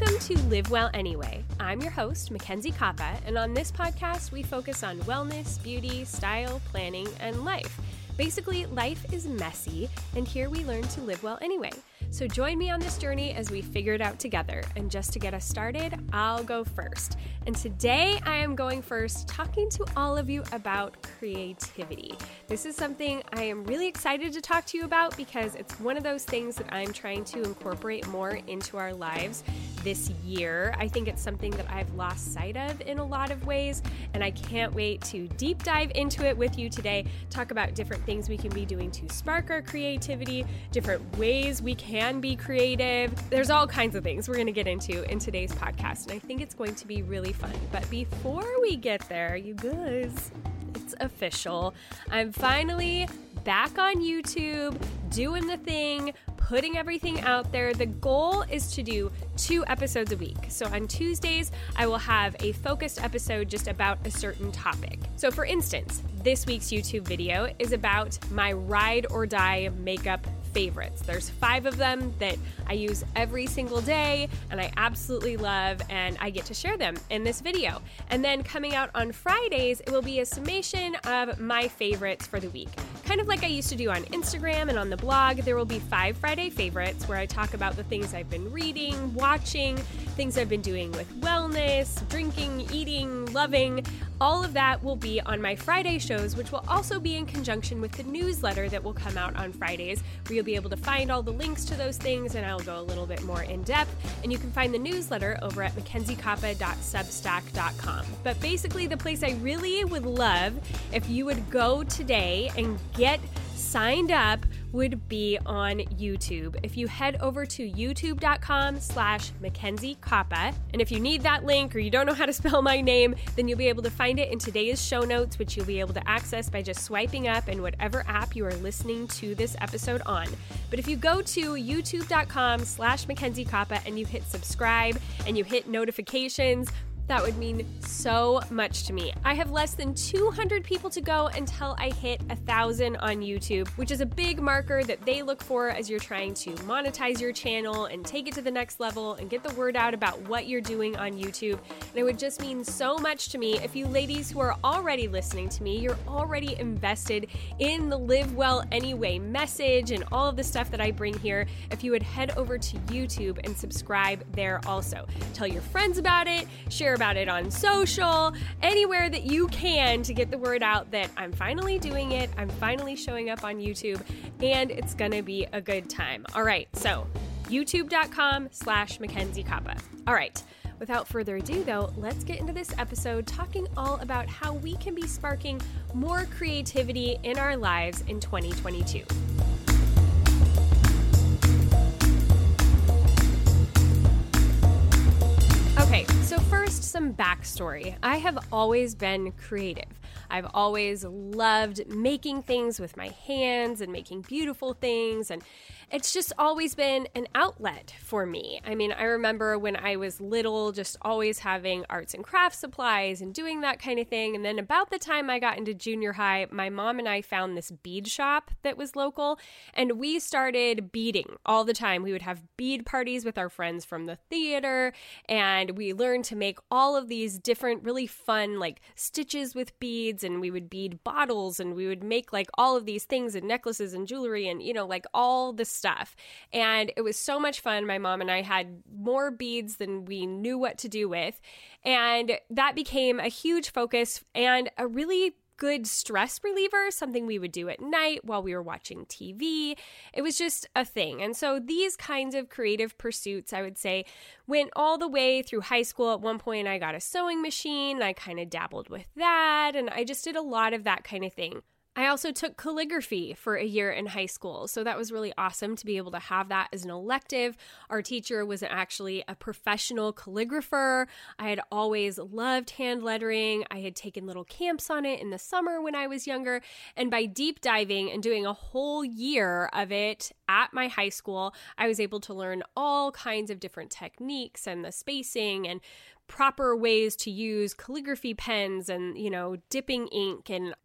Welcome to Live Well Anyway. I'm your host, Mackenzie Koppa, and on this podcast, we focus on wellness, beauty, style, planning, and life. Basically, life is messy, and here we learn to live well anyway. So join me on this journey as we figure it out together. And just to get us started, I'll go first. And today I am going first, talking to all of you about creativity. This is something I am really excited to talk to you about because it's one of those things that I'm trying to incorporate more into our lives this year. I think it's something that I've lost sight of in a lot of ways, and I can't wait to deep dive into it with you today. Talk about different things we can be doing to spark our creativity, different ways we can be creative. There's all kinds of things we're going to get into in today's podcast, and I think it's going to be really fun. But before we get there, you guys, it's official. I'm finally back on YouTube, doing the thing, putting everything out there. The goal is to do two episodes a week. So on Tuesdays, I will have a focused episode just about a certain topic. So, for instance, this week's YouTube video is about my ride or die makeup favorites. There's five of them that I use every single day and I absolutely love, and I get to share them in this video. And then coming out on Fridays, it will be a summation of my favorites for the week. Kind of like I used to do on Instagram and on the blog, there will be five Friday favorites where I talk about the things I've been reading, watching, things I've been doing with wellness, drinking, eating, loving. All of that will be on my Friday shows, which will also be in conjunction with the newsletter that will come out on Fridays, where you'll be able to find all the links to those things and I'll go a little bit more in depth. And you can find the newsletter over at mackenziekoppa.substack.com. But basically, the place I really would love if you would go today and get signed up would be on YouTube. If you head over to youtube.com slash Mackenzie Koppa, and if you need that link or you don't know how to spell my name, then you'll be able to find it in today's show notes, which you'll be able to access by just swiping up in whatever app you are listening to this episode on. But if you go to youtube.com slash Mackenzie Koppa and you hit subscribe and you hit notifications, that would mean so much to me. I have less than 200 people to go until I hit a thousand on YouTube, which is a big marker that they look for as you're trying to monetize your channel and take it to the next level and get the word out about what you're doing on YouTube. And it would just mean so much to me if you ladies who are already listening to me, you're already invested in the Live Well Anyway message and all of the stuff that I bring here. If you would head over to YouTube and subscribe there also, tell your friends about it, share about it on social, anywhere that you can to get the word out that I'm finally doing it. I'm finally showing up on YouTube and it's going to be a good time. All right. So youtube.com slash Mackenzie Koppa. All right. Without further ado, though, let's get into this episode talking all about how we can be sparking more creativity in our lives in 2022. First, some backstory. I have always been creative. I've always loved making things with my hands and making beautiful things and it's just always been an outlet for me. I mean, I remember when I was little, just always having arts and crafts supplies and doing that kind of thing. And then about the time I got into junior high, my mom and I found this bead shop that was local, and we started beading all the time. We would have bead parties with our friends from the theater, and we learned to make all of these different, really fun, like stitches with beads, and we would bead bottles, and we would make like all of these things and necklaces and jewelry, and you know, like all this stuff. And it was so much fun. My mom and I had more beads than we knew what to do with. And that became a huge focus and a really good stress reliever, something we would do at night while we were watching TV. It was just a thing. And so these kinds of creative pursuits, I would say, went all the way through high school. At one point, I got a sewing machine. I kind of dabbled with that. And I just did a lot of that kind of thing. I also took calligraphy for a year in high school, so that was really awesome to be able to have that as an elective. Our teacher was actually a professional calligrapher. I had always loved hand lettering. I had taken little camps on it in the summer when I was younger, and by deep diving and doing a whole year of it at my high school, I was able to learn all kinds of different techniques and the spacing and proper ways to use calligraphy pens and, you know, dipping ink and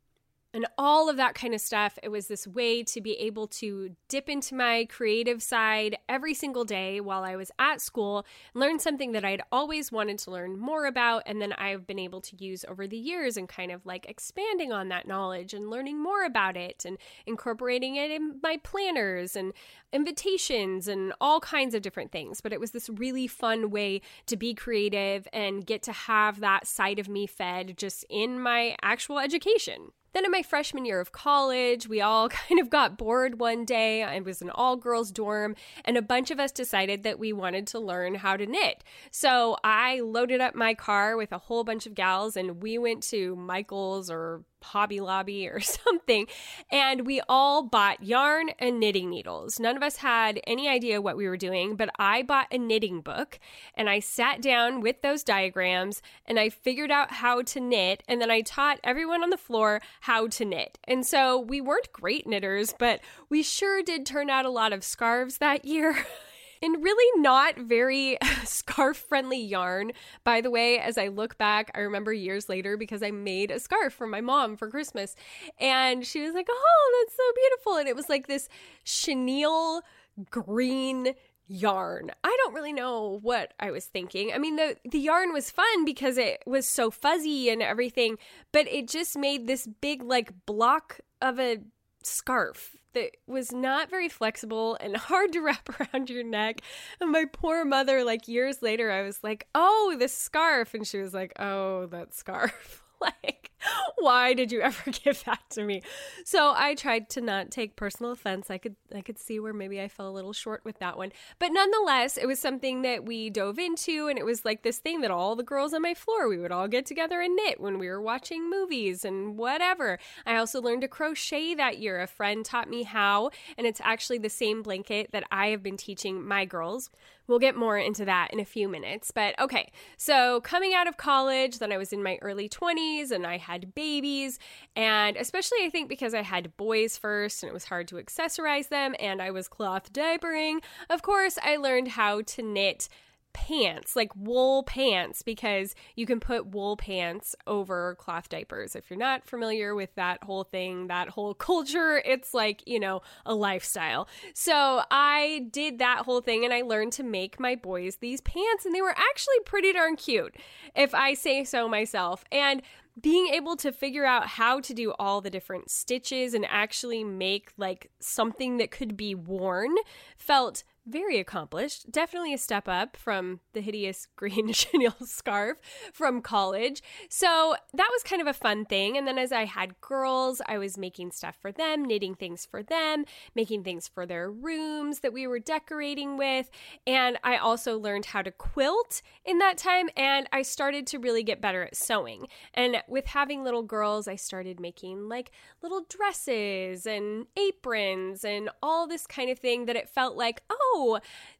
and all of that kind of stuff. It was this way to be able to dip into my creative side every single day while I was at school, learn something that I'd always wanted to learn more about. And then I've been able to use over the years and kind of like expanding on that knowledge and learning more about it and incorporating it in my planners and invitations and all kinds of different things. But it was this really fun way to be creative and get to have that side of me fed just in my actual education. Then in my freshman year of college, we all kind of got bored one day. It was an all girls dorm, and a bunch of us decided that we wanted to learn how to knit. So I loaded up my car with a whole bunch of gals, and we went to Michael's or Hobby Lobby or something. And we all bought yarn and knitting needles. None of us had any idea what we were doing, but I bought a knitting book and I sat down with those diagrams and I figured out how to knit. And then I taught everyone on the floor how to knit. And so we weren't great knitters, but we sure did turn out a lot of scarves that year. in really not very scarf friendly yarn. By the way, as I look back, I remember years later because I made a scarf for my mom for Christmas. And she was like, Oh, that's so beautiful. And it was like this chenille green yarn. I don't really know what I was thinking. I mean, the the yarn was fun because it was so fuzzy and everything, but it just made this big like block of a scarf that was not very flexible and hard to wrap around your neck. And my poor mother, like years later, I was like, oh, this scarf. And she was like, oh, that scarf. like, why did you ever give that to me? So I tried to not take personal offense. I could I could see where maybe I fell a little short with that one. But nonetheless, it was something that we dove into and it was like this thing that all the girls on my floor, we would all get together and knit when we were watching movies and whatever. I also learned to crochet that year. A friend taught me how, and it's actually the same blanket that I have been teaching my girls. We'll get more into that in a few minutes. But okay, so coming out of college, then I was in my early 20s and I had babies. And especially, I think, because I had boys first and it was hard to accessorize them and I was cloth diapering, of course, I learned how to knit pants, like wool pants, because you can put wool pants over cloth diapers. If you're not familiar with that whole thing, that whole culture, it's like, you know, a lifestyle. So I did that whole thing and I learned to make my boys these pants, and they were actually pretty darn cute, if I say so myself. And being able to figure out how to do all the different stitches and actually make like something that could be worn felt very accomplished. Definitely a step up from the hideous green chenille scarf from college. So that was kind of a fun thing. And then as I had girls, I was making stuff for them, knitting things for them, making things for their rooms that we were decorating with. And I also learned how to quilt in that time. And I started to really get better at sewing. And with having little girls, I started making like little dresses and aprons and all this kind of thing that it felt like, oh, Oh,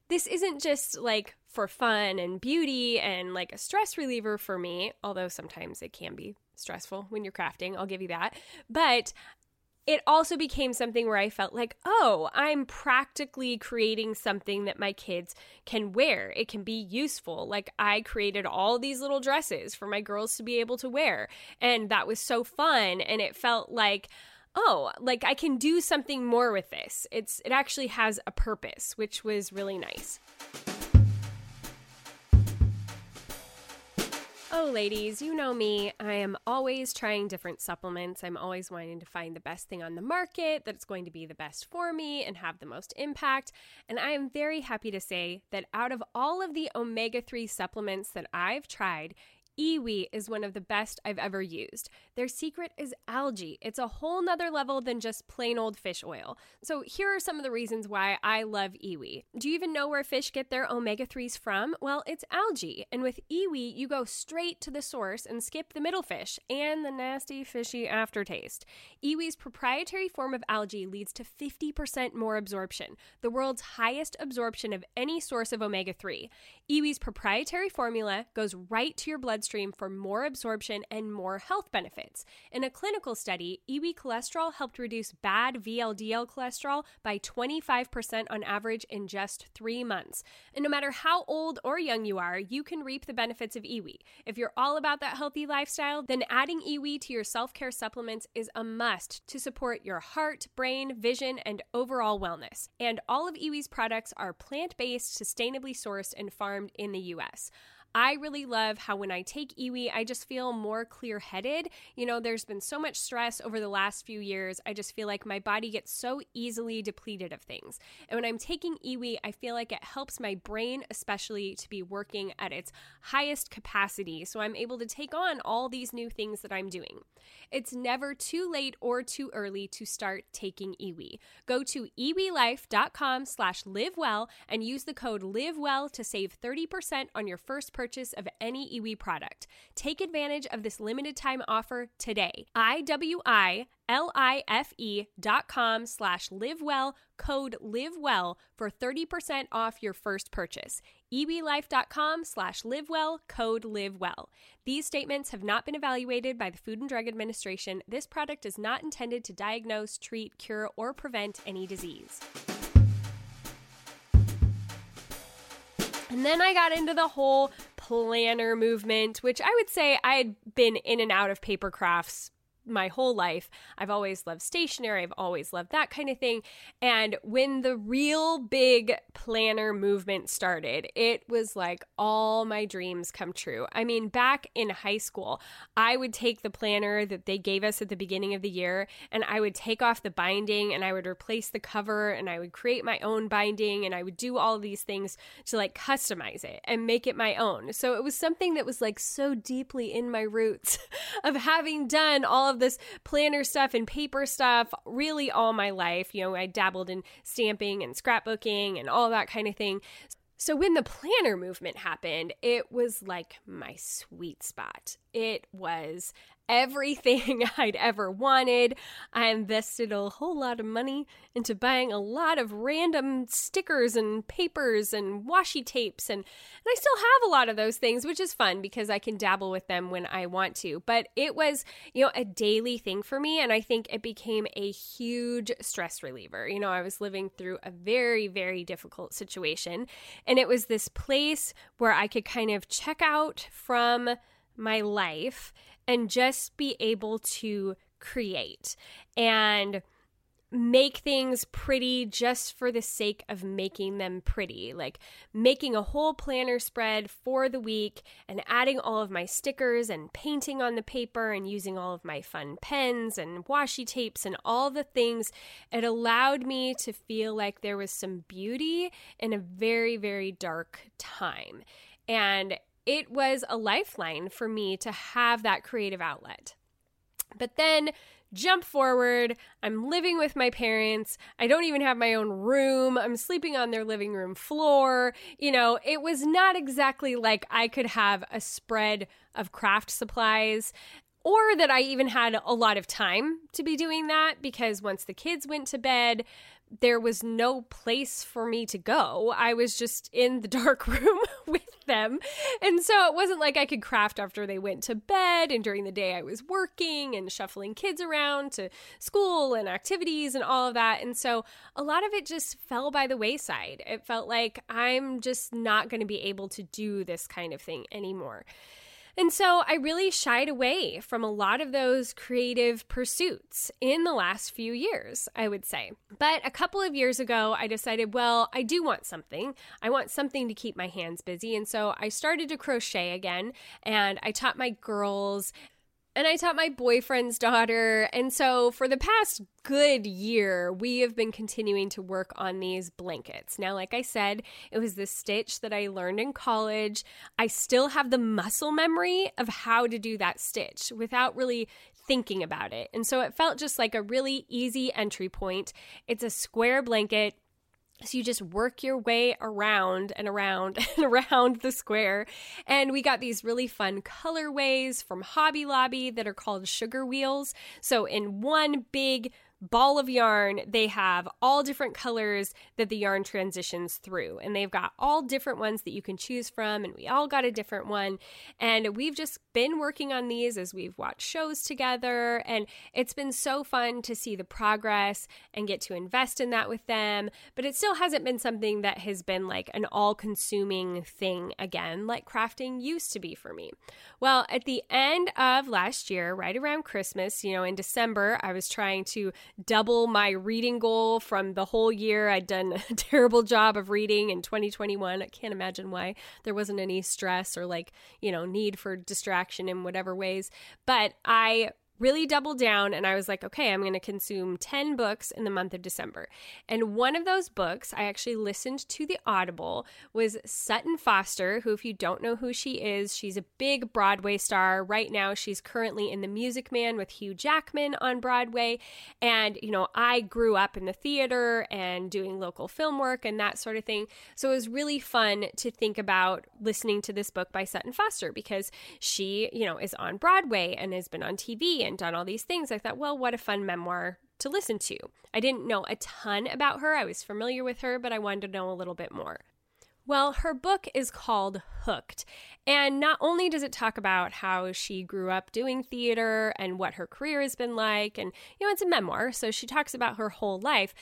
this isn't just like for fun and beauty and like a stress reliever for me, although sometimes it can be stressful when you're crafting, I'll give you that. But it also became something where I felt like, oh, I'm practically creating something that my kids can wear. It can be useful. Like, I created all these little dresses for my girls to be able to wear. And that was so fun. And it felt like, oh, like I can do something more with this. It's it actually has a purpose, which was really nice. Oh, ladies, you know me. I am always trying different supplements. I'm always wanting to find the best thing on the market that's going to be the best for me and have the most impact. And I am very happy to say that out of all of the omega 3 supplements that I've tried, Iwi is one of the best I've ever used. Their secret is algae. It's a whole nother level than just plain old fish oil. So here are some of the reasons why I love Iwi. Do you even know where fish get their omega-3s from? Well, it's algae. And with Iwi, you go straight to the source and skip the middle fish and the nasty fishy aftertaste. Iwi's proprietary form of algae leads to 50% more absorption, the world's highest absorption of any source of omega-3. Iwi's proprietary formula goes right to your blood bloodstream for more absorption and more health benefits. In a clinical study, Iwi cholesterol helped reduce bad VLDL cholesterol by 25% on average in just three months. And no matter how old or young you are, you can reap the benefits of Iwi. If you're all about that healthy lifestyle, then adding Iwi to your self care supplements is a must to support your heart, brain, vision, and overall wellness. And all of Iwi's products are plant based, sustainably sourced, and farmed in the US. I really love how when I take Iwi, I just feel more clear headed. You know, there's been so much stress over the last few years. I just feel like my body gets so easily depleted of things. And when I'm taking Iwi, I feel like it helps my brain, especially, to be working at its highest capacity. So I'm able to take on all these new things that I'm doing. It's never too late or too early to start taking Iwi. Go to iwilife.com slash livewell and use the code livewell to save 30% on your first purchase purchase of any Iwi product. Take advantage of this limited time offer today. IWI L-I-F-E dot com slash livewell, code livewell for 30% off your first purchase. iwilife.com slash livewell, code livewell. These statements have not been evaluated by the Food and Drug Administration. This product is not intended to diagnose, treat, cure, or prevent any disease. And then I got into the whole planner movement, which I would say I had been in and out of paper crafts my whole life. I've always loved stationery, I've always loved that kind of thing. And when the real big planner movement started, it was like all my dreams come true. I mean, back in high school, I would take the planner that they gave us at the beginning of the year and I would take off the binding and I would replace the cover and I would create my own binding and I would do all these things to like customize it and make it my own. So it was something that was like so deeply in my roots of having done all of this planner stuff and paper stuff really all my life. You know, I dabbled in stamping and scrapbooking and all that kind of thing. So when the planner movement happened, it was like my sweet spot. It was everything I'd ever wanted. I invested a whole lot of money into buying a lot of random stickers and papers and washi tapes and, and I still have a lot of those things, which is fun because I can dabble with them when I want to. But it was, you know, a daily thing for me and I think it became a huge stress reliever. You know, I was living through a very very difficult situation and it was this place where I could kind of check out from my life and just be able to create and make things pretty just for the sake of making them pretty. Like making a whole planner spread for the week and adding all of my stickers and painting on the paper and using all of my fun pens and washi tapes and all the things. It allowed me to feel like there was some beauty in a very, very dark time. And it was a lifeline for me to have that creative outlet. But then jump forward, I'm living with my parents. I don't even have my own room. I'm sleeping on their living room floor. You know, it was not exactly like I could have a spread of craft supplies or that I even had a lot of time to be doing that because once the kids went to bed, there was no place for me to go. I was just in the dark room with them. And so it wasn't like I could craft after they went to bed and during the day I was working and shuffling kids around to school and activities and all of that. And so a lot of it just fell by the wayside. It felt like I'm just not going to be able to do this kind of thing anymore. And so I really shied away from a lot of those creative pursuits in the last few years, I would say. But a couple of years ago, I decided, well, I do want something. I want something to keep my hands busy. And so I started to crochet again and I taught my girls and I taught my boyfriend's daughter. And so for the past good year, we have been continuing to work on these blankets. Now, like I said, it was the stitch that I learned in college. I still have the muscle memory of how to do that stitch without really thinking about it. And so it felt just like a really easy entry point. It's a square blanket so you just work your way around and around and around the square. And we got these really fun colorways from Hobby Lobby that are called sugar wheels. So in one big ball of yarn, they have all different colors that the yarn transitions through. And they've got all different ones that you can choose from. And we all got a different one. And we've just been working on these as we've watched shows together. And it's been so fun to see the progress and get to invest in that with them. But it still hasn't been something that has been like an all consuming thing again, like crafting used to be for me. Well, at the end of last year, right around Christmas, you know, in December, I was trying to double my reading goal from the whole year. I'd done a terrible job of reading in 2021. I can't imagine why there wasn't any stress or like, you know, need for distraction in whatever ways. But I really doubled down and I was like, okay, I'm going to consume 10 books in the month of December. And one of those books I actually listened to the Audible was Sutton Foster, who, if you don't know who she is, she's a big Broadway star. Right now, she's currently in The Music Man with Hugh Jackman on Broadway. And, you know, I grew up in the theater and doing local film work and that sort of thing. So it was really fun to think about listening to this book by Sutton Foster because she, you know, is on Broadway and has been on TV and done all these things, I thought, well, what a fun memoir to listen to. I didn't know a ton about her. I was familiar with her, but I wanted to know a little bit more. Well, her book is called Hooked. And not only does it talk about how she grew up doing theater and what her career has been like, and, you know, it's a memoir, so she talks about her whole life,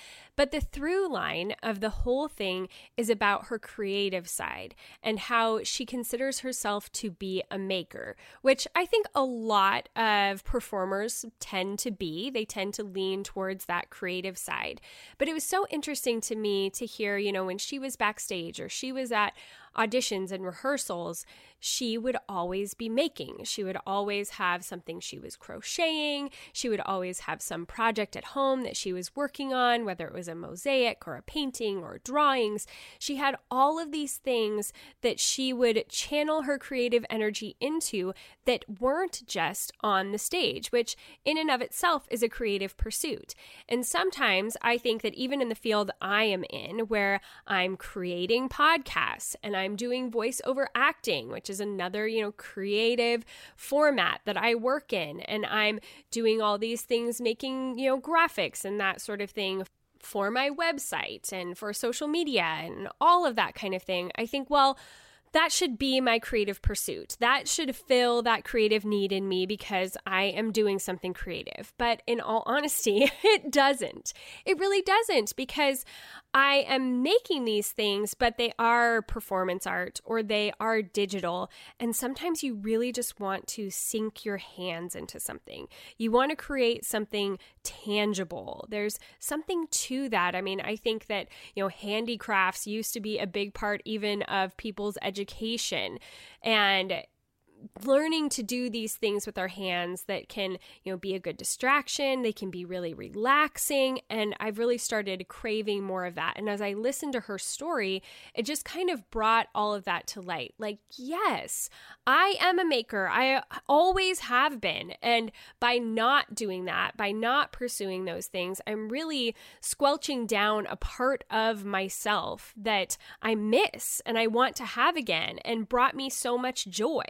but the through line of the whole thing is about her creative side and how she considers herself to be a maker, which I think a lot of performers tend to be. They tend to lean towards that creative side. But it was so interesting to me to hear, you know, when she was backstage or she was at auditions and rehearsals, she would always be making. She would always have something she was crocheting. She would always have some project at home that she was working on, whether it was a mosaic or a painting or drawings. She had all of these things that she would channel her creative energy into that weren't just on the stage, which in and of itself is a creative pursuit. And sometimes I think that even in the field I am in, where I'm creating podcasts and I'm doing voiceover acting, which is another, you know, creative format that I work in. And I'm doing all these things, making, you know, graphics and that sort of thing for my website and for social media and all of that kind of thing. I think, well, that should be my creative pursuit. That should fill that creative need in me because I am doing something creative. But in all honesty, it doesn't. It really doesn't because I am making these things, but they are performance art or they are digital. And sometimes you really just want to sink your hands into something. You want to create something tangible. There's something to that. I mean, I think that, you know, handicrafts used to be a big part even of people's education. And learning to do these things with our hands that can, you know, be a good distraction, they can be really relaxing, and I've really started craving more of that. And as I listened to her story, it just kind of brought all of that to light. Like, yes, I am a maker. I always have been. And by not doing that, by not pursuing those things, I'm really squelching down a part of myself that I miss and I want to have again and brought me so much joy.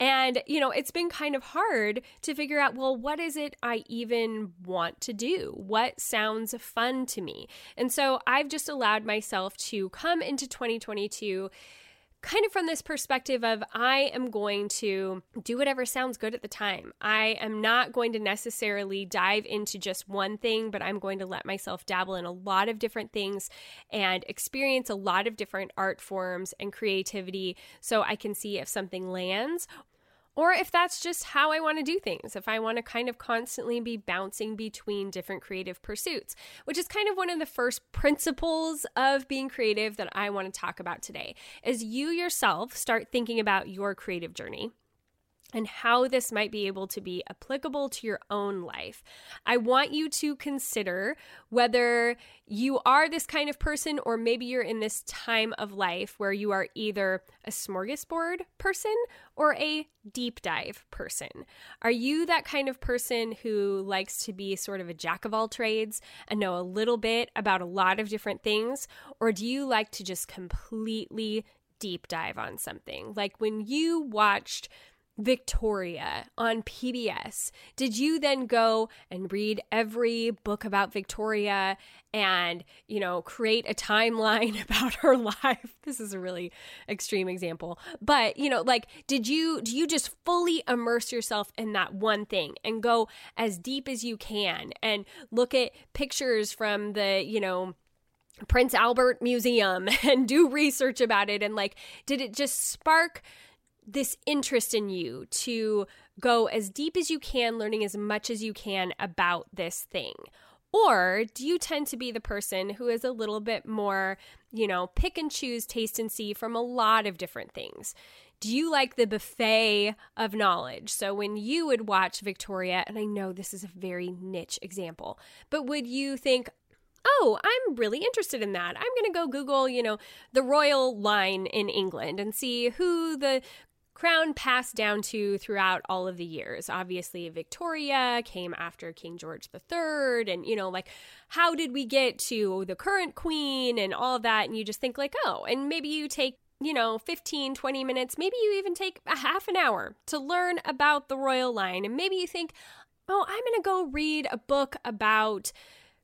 And, you know, it's been kind of hard to figure out, well, what is it I even want to do? What sounds fun to me? And so I've just allowed myself to come into 2022 kind of from this perspective of I am going to do whatever sounds good at the time. I am not going to necessarily dive into just one thing, but I'm going to let myself dabble in a lot of different things and experience a lot of different art forms and creativity so I can see if something lands or if that's just how I want to do things, if I want to kind of constantly be bouncing between different creative pursuits, which is kind of one of the first principles of being creative that I want to talk about today. As you yourself start thinking about your creative journey, and how this might be able to be applicable to your own life. I want you to consider whether you are this kind of person, or maybe you're in this time of life where you are either a smorgasbord person or a deep dive person. Are you that kind of person who likes to be sort of a jack of all trades and know a little bit about a lot of different things? Or do you like to just completely deep dive on something? Like when you watched Victoria on PBS, did you then go and read every book about Victoria and, you know, create a timeline about her life? This is a really extreme example. But, you know, like did you do you just fully immerse yourself in that one thing and go as deep as you can and look at pictures from the, you know, Prince Albert Museum and do research about it and like did it just spark this interest in you to go as deep as you can, learning as much as you can about this thing? Or do you tend to be the person who is a little bit more, you know, pick and choose, taste and see from a lot of different things? Do you like the buffet of knowledge? So when you would watch Victoria, and I know this is a very niche example, but would you think, oh, I'm really interested in that. I'm going to go Google, you know, the royal line in England and see who the crown passed down to throughout all of the years. Obviously, Victoria came after King George III, and you know, like, how did we get to the current queen and all of that? And you just think, like, oh, and maybe you take you know, 15, 20 minutes, maybe you even take a half an hour to learn about the royal line. And maybe you think, oh, I'm going to go read a book about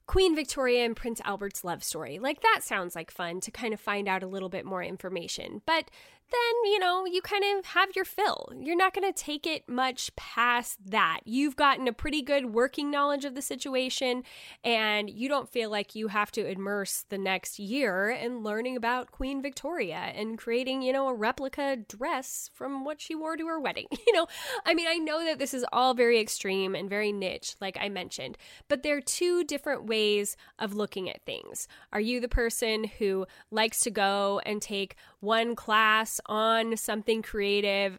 Queen Victoria and Prince Albert's love story. Like, that sounds like fun to kind of find out a little bit more information. But then, you know, you kind of have your fill. You're not going to take it much past that. You've gotten a pretty good working knowledge of the situation, and you don't feel like you have to immerse the next year in learning about Queen Victoria and creating, you know, a replica dress from what she wore to her wedding. You know, I mean, I know that this is all very extreme and very niche, like I mentioned, but there are two different ways of looking at things. Are you the person who likes to go and take one class on something creative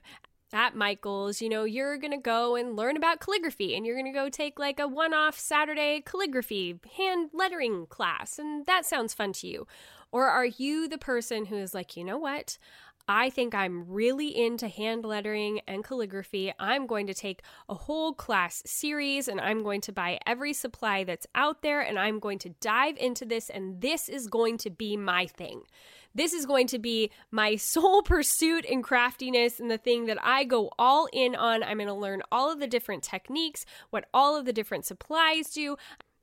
at Michael's, you know, you're going to go and learn about calligraphy and you're going to go take like a one off Saturday calligraphy hand lettering class. And that sounds fun to you. Or are you the person who is like, you know what? I think I'm really into hand lettering and calligraphy. I'm going to take a whole class series and I'm going to buy every supply that's out there and I'm going to dive into this and this is going to be my thing. This is going to be my sole pursuit in craftiness and the thing that I go all in on. I'm going to learn all of the different techniques, what all of the different supplies do.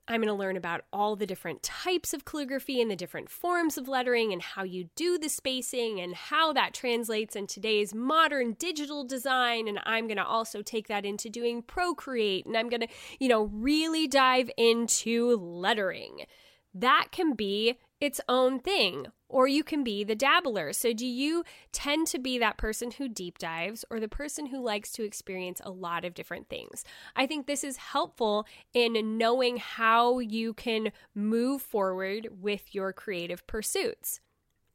I'm going to learn about all the different types of calligraphy and the different forms of lettering and how you do the spacing and how that translates in today's modern digital design. And I'm going to also take that into doing Procreate and I'm going to, you know, really dive into lettering. That can be its own thing or you can be the dabbler. So, do you tend to be that person who deep dives or the person who likes to experience a lot of different things? I think this is helpful in knowing how you can move forward with your creative pursuits.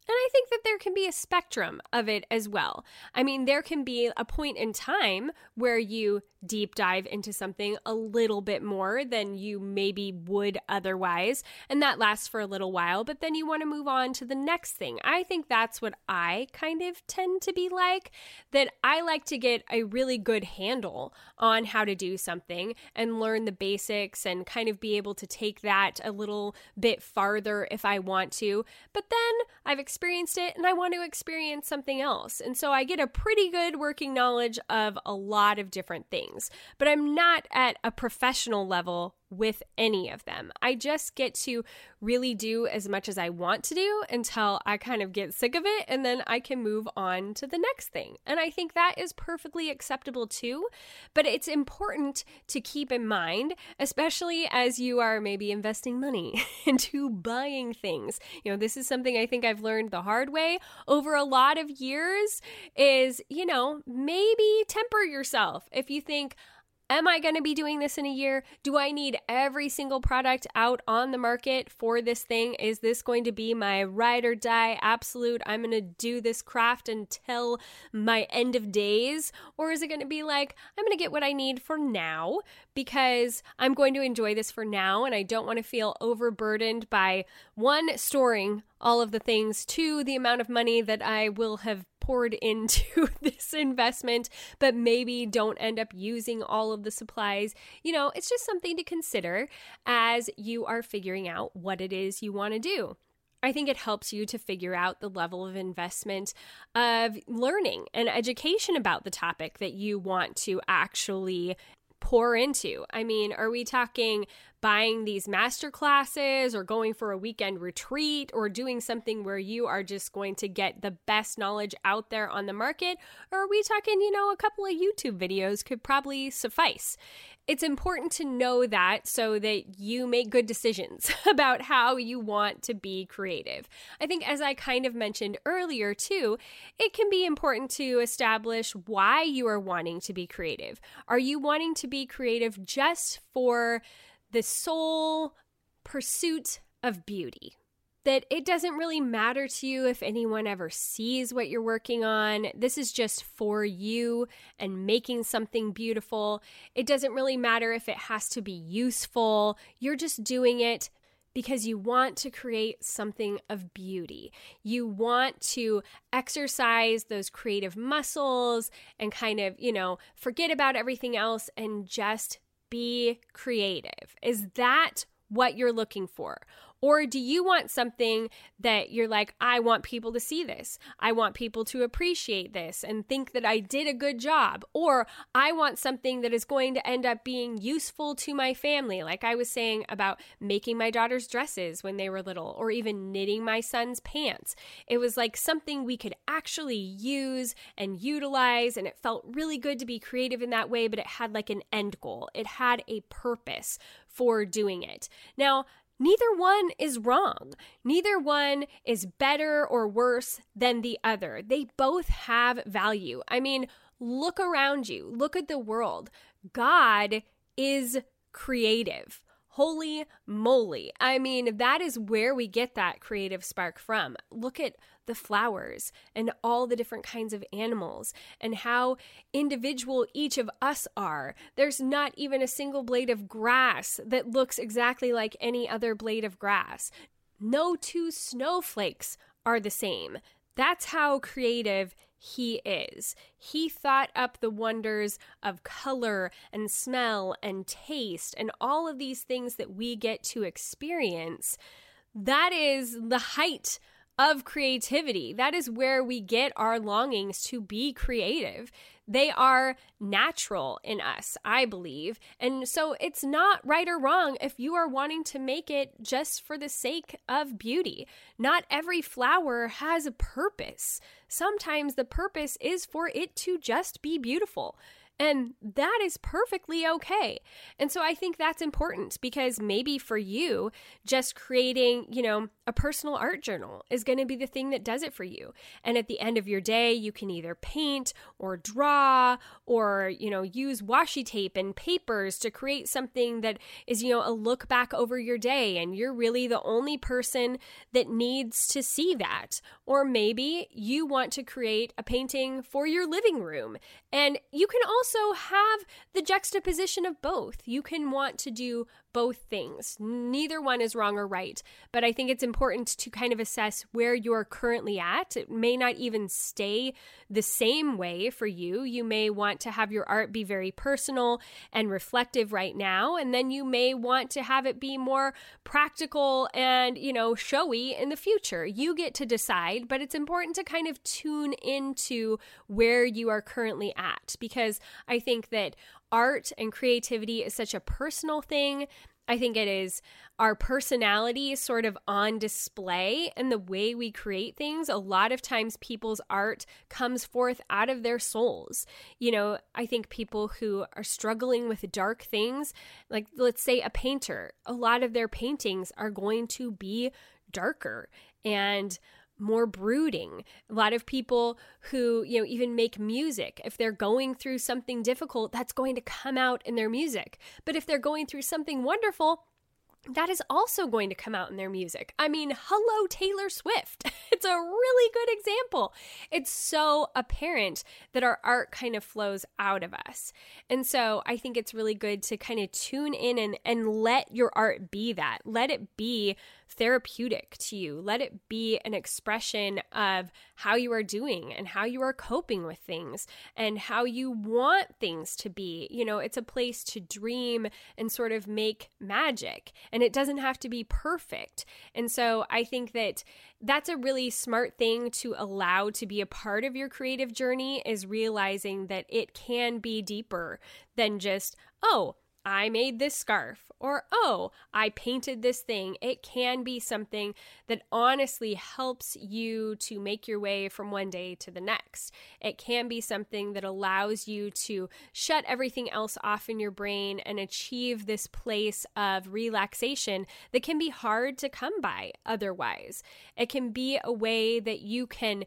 And I think that there can be a spectrum of it as well. I mean, there can be a point in time where you deep dive into something a little bit more than you maybe would otherwise, and that lasts for a little while, but then you want to move on to the next thing. I think that's what I kind of tend to be like, that I like to get a really good handle on how to do something and learn the basics and kind of be able to take that a little bit farther if I want to. But then I've experienced it and I want to experience something else. And so I get a pretty good working knowledge of a lot of different things, but I'm not at a professional level with any of them. I just get to really do as much as I want to do until I kind of get sick of it and then I can move on to the next thing. And I think that is perfectly acceptable too. But it's important to keep in mind, especially as you are maybe investing money into buying things. You know, this is something I think I've learned the hard way over a lot of years is, you know, maybe temper yourself. If you think, Am I going to be doing this in a year? Do I need every single product out on the market for this thing? Is this going to be my ride or die absolute? I'm going to do this craft until my end of days? Or is it going to be like, I'm going to get what I need for now because I'm going to enjoy this for now and I don't want to feel overburdened by one, storing all of the things, to the amount of money that I will have poured into this investment, but maybe don't end up using all of the supplies. You know, it's just something to consider as you are figuring out what it is you want to do. I think it helps you to figure out the level of investment of learning and education about the topic that you want to actually pour into. I mean, are we talking buying these master classes or going for a weekend retreat or doing something where you are just going to get the best knowledge out there on the market? Or are we talking, you know, a couple of YouTube videos could probably suffice? It's important to know that so that you make good decisions about how you want to be creative. I think, as I kind of mentioned earlier, too, it can be important to establish why you are wanting to be creative. Are you wanting to be creative just for the sole pursuit of beauty. That it doesn't really matter to you if anyone ever sees what you're working on. This is just for you and making something beautiful. It doesn't really matter if it has to be useful. You're just doing it because you want to create something of beauty. You want to exercise those creative muscles and kind of, you know, forget about everything else and just be creative? Is that what you're looking for? Or do you want something that you're like, I want people to see this. I want people to appreciate this and think that I did a good job. Or I want something that is going to end up being useful to my family. Like I was saying about making my daughter's dresses when they were little, or even knitting my son's pants. It was like something we could actually use and utilize. And it felt really good to be creative in that way, but it had like an end goal, it had a purpose for doing it. Now, neither one is wrong. Neither one is better or worse than the other. They both have value. I mean, look around you, look at the world. God is creative. Holy moly. I mean, that is where we get that creative spark from. Look at the flowers and all the different kinds of animals and how individual each of us are. There's not even a single blade of grass that looks exactly like any other blade of grass. No two snowflakes are the same. That's how creative he is. He thought up the wonders of color and smell and taste and all of these things that we get to experience. That is the height of creativity. That is where we get our longings to be creative. They are natural in us, I believe. And so it's not right or wrong if you are wanting to make it just for the sake of beauty. Not every flower has a purpose. Sometimes the purpose is for it to just be beautiful. And that is perfectly okay. And so I think that's important because maybe for you, just creating, you know, a personal art journal is going to be the thing that does it for you. And at the end of your day, you can either paint or draw or, you know, use washi tape and papers to create something that is, you know, a look back over your day. And you're really the only person that needs to see that. Or maybe you want to create a painting for your living room. And you can also have the juxtaposition of both. You can want to do both things. Neither one is wrong or right, but I think it's important to kind of assess where you're currently at. It may not even stay the same way for you. You may want to have your art be very personal and reflective right now, and then you may want to have it be more practical and, you know, showy in the future. You get to decide, but it's important to kind of tune into where you are currently at because I think that art and creativity is such a personal thing. I think it is our personality is sort of on display and the way we create things. A lot of times, people's art comes forth out of their souls. You know, I think people who are struggling with dark things, like let's say a painter, a lot of their paintings are going to be darker and more brooding. A lot of people who, you know, even make music, if they're going through something difficult, that's going to come out in their music. But if they're going through something wonderful, that is also going to come out in their music. I mean, hello, Taylor Swift. It's a really good example. It's so apparent that our art kind of flows out of us. And so I think it's really good to kind of tune in and, and let your art be that. Let it be therapeutic to you. Let it be an expression of how you are doing and how you are coping with things and how you want things to be. You know, it's a place to dream and sort of make magic, and it doesn't have to be perfect. And so I think that that's a really smart thing to allow to be a part of your creative journey is realizing that it can be deeper than just, oh, I made this scarf, or oh, I painted this thing. It can be something that honestly helps you to make your way from one day to the next. It can be something that allows you to shut everything else off in your brain and achieve this place of relaxation that can be hard to come by otherwise. It can be a way that you can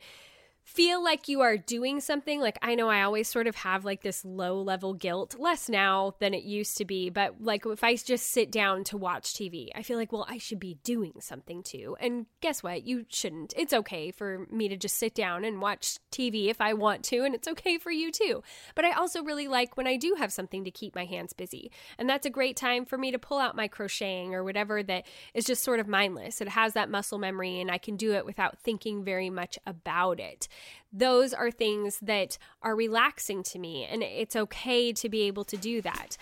feel like you are doing something like i know i always sort of have like this low level guilt less now than it used to be but like if i just sit down to watch tv i feel like well i should be doing something too. And guess what? You shouldn't. It's okay for me to just sit down and watch tv if i want to and it's okay for you too. But i also really like when i do have something to keep my hands busy. And that's a great time for me to pull out my crocheting or whatever that is just sort of mindless. It has that muscle memory and i can do it without thinking very much about it those are things that are relaxing to me, and it's okay to be able to do that.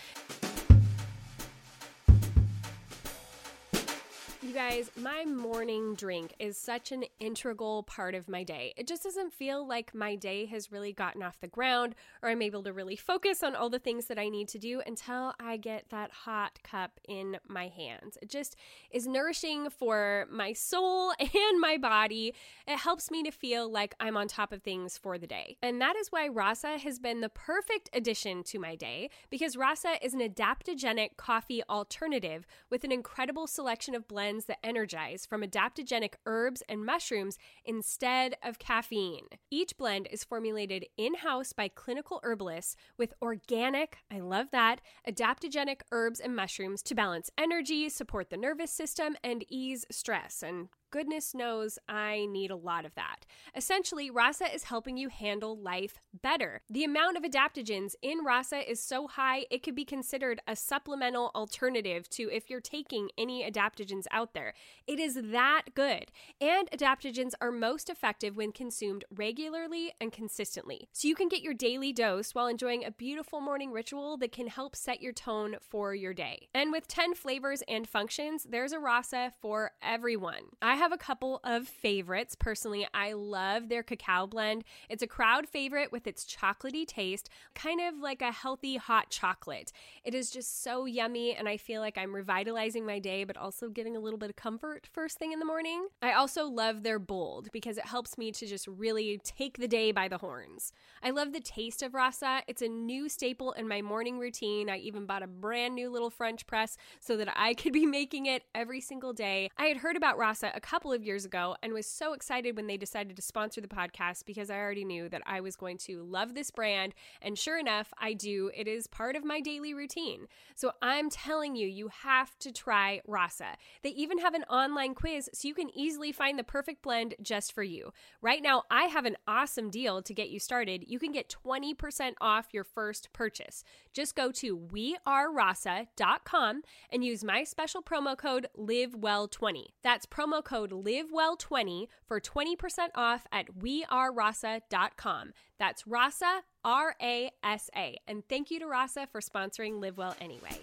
You guys, my morning drink is such an integral part of my day. It just doesn't feel like my day has really gotten off the ground or I'm able to really focus on all the things that I need to do until I get that hot cup in my hands. It just is nourishing for my soul and my body. It helps me to feel like I'm on top of things for the day. And that is why Rasa has been the perfect addition to my day because Rasa is an adaptogenic coffee alternative with an incredible selection of blends blends that energize from adaptogenic herbs and mushrooms instead of caffeine. Each blend is formulated in house by clinical herbalists with organic, I love that, adaptogenic herbs and mushrooms to balance energy, support the nervous system, and ease stress. And goodness knows I need a lot of that. Essentially, Rasa is helping you handle life better. The amount of adaptogens in Rasa is so high, it could be considered a supplemental alternative to if you're taking any adaptogens out there. It is that good. And adaptogens are most effective when consumed regularly and consistently. So you can get your daily dose while enjoying a beautiful morning ritual that can help set your tone for your day. And with 10 flavors and functions, there's a Rasa for everyone. I have a couple of favorites. Personally, I love their cacao blend. It's a crowd favorite with its chocolatey taste, kind of like a healthy hot chocolate. It is just so yummy, and I feel like I'm revitalizing my day, but also getting a little bit of comfort first thing in the morning. I also love their bold because it helps me to just really take the day by the horns. I love the taste of rasa. It's a new staple in my morning routine. I even bought a brand new little French press so that I could be making it every single day. I had heard about rasa a couple of years ago and was so excited when they decided to sponsor the podcast because I already knew that I was going to love this brand. And sure enough, I do. It is part of my daily routine. So I'm telling you, you have to try Rasa. They even have an online quiz so you can easily find the perfect blend just for you. Right now, I have an awesome deal to get you started. You can get 20% off your first purchase. Just go to wearerasa.com and use my special promo code LIVEWELL20. That's promo code code LIVEWELL20 for 20% off at wearerasa.com. That's Rasa, R A S A. And thank you to Rasa for sponsoring Live Well Anyway.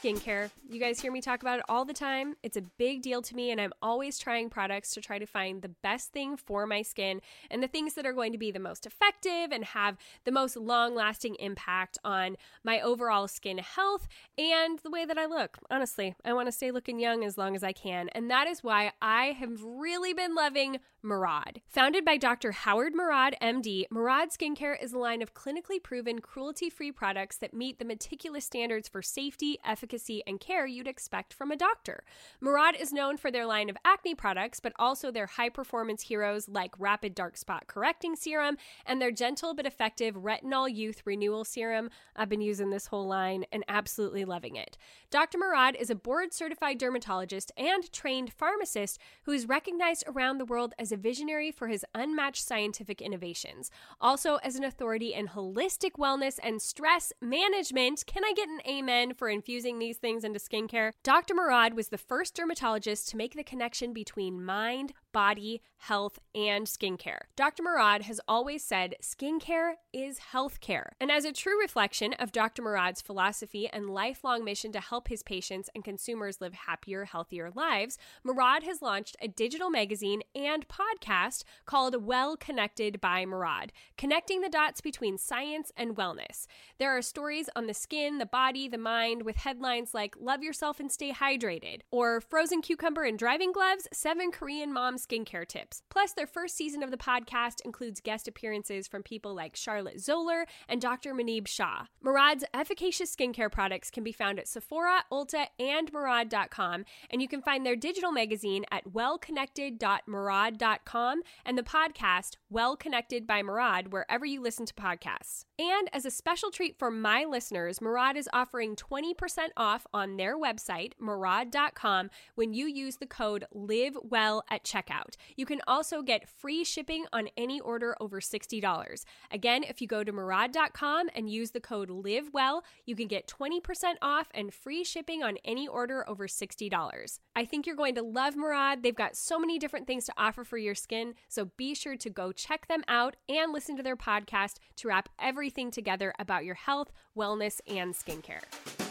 Skincare. You guys hear me talk about it all the time. It's a big deal to me, and I'm always trying products to try to find the best thing for my skin and the things that are going to be the most effective and have the most long lasting impact on my overall skin health and the way that I look. Honestly, I want to stay looking young as long as I can, and that is why I have really been loving Murad. Founded by Dr. Howard Murad, MD, Murad Skincare is a line of clinically proven cruelty free products that meet the meticulous standards for safety, efficacy, and care you'd expect from a doctor. Murad is known for their line of acne products, but also their high performance heroes like Rapid Dark Spot Correcting Serum and their gentle but effective Retinol Youth Renewal Serum. I've been using this whole line and absolutely loving it. Dr. Murad is a board certified dermatologist and trained pharmacist who is recognized around the world as a visionary for his unmatched scientific innovations. Also, as an authority in holistic wellness and stress management. Can I get an amen for infusing these things into skincare? Dr. Murad was the first dermatologist to make the connection between mind, body, health, and skincare. Dr. Murad has always said skincare is healthcare. And as a true reflection of Dr. Murad's philosophy and lifelong mission to help his patients and consumers live happier, healthier lives, Murad has launched a digital magazine and podcast called Well Connected by Murad, connecting the dots between science and wellness. There are stories on the skin, the body, the mind, with headlines like Love Yourself and Stay Hydrated, or Frozen Cucumber and Driving Gloves, Seven Korean Moms skincare tips. Plus, their first season of the podcast includes guest appearances from people like Charlotte Zoller and Dr. Muneeb Shah. Murad's efficacious skincare products can be found at Sephora, Ulta, and Murad.com, and you can find their digital magazine at wellconnected.murad.com and the podcast Well Connected by Murad wherever you listen to podcasts. And as a special treat for my listeners, Marad is offering 20% off on their website, Murad.com, when you use the code LIVEWELL at checkout checkout. You can also get free shipping on any order over $60. Again, if you go to Murad.com and use the code LIVEWELL, you can get 20% off and free shipping on any order over $60. I think you're going to love Murad. They've got so many different things to offer for your skin, so be sure to go check them out and listen to their podcast to wrap everything together about your health, wellness, and skincare.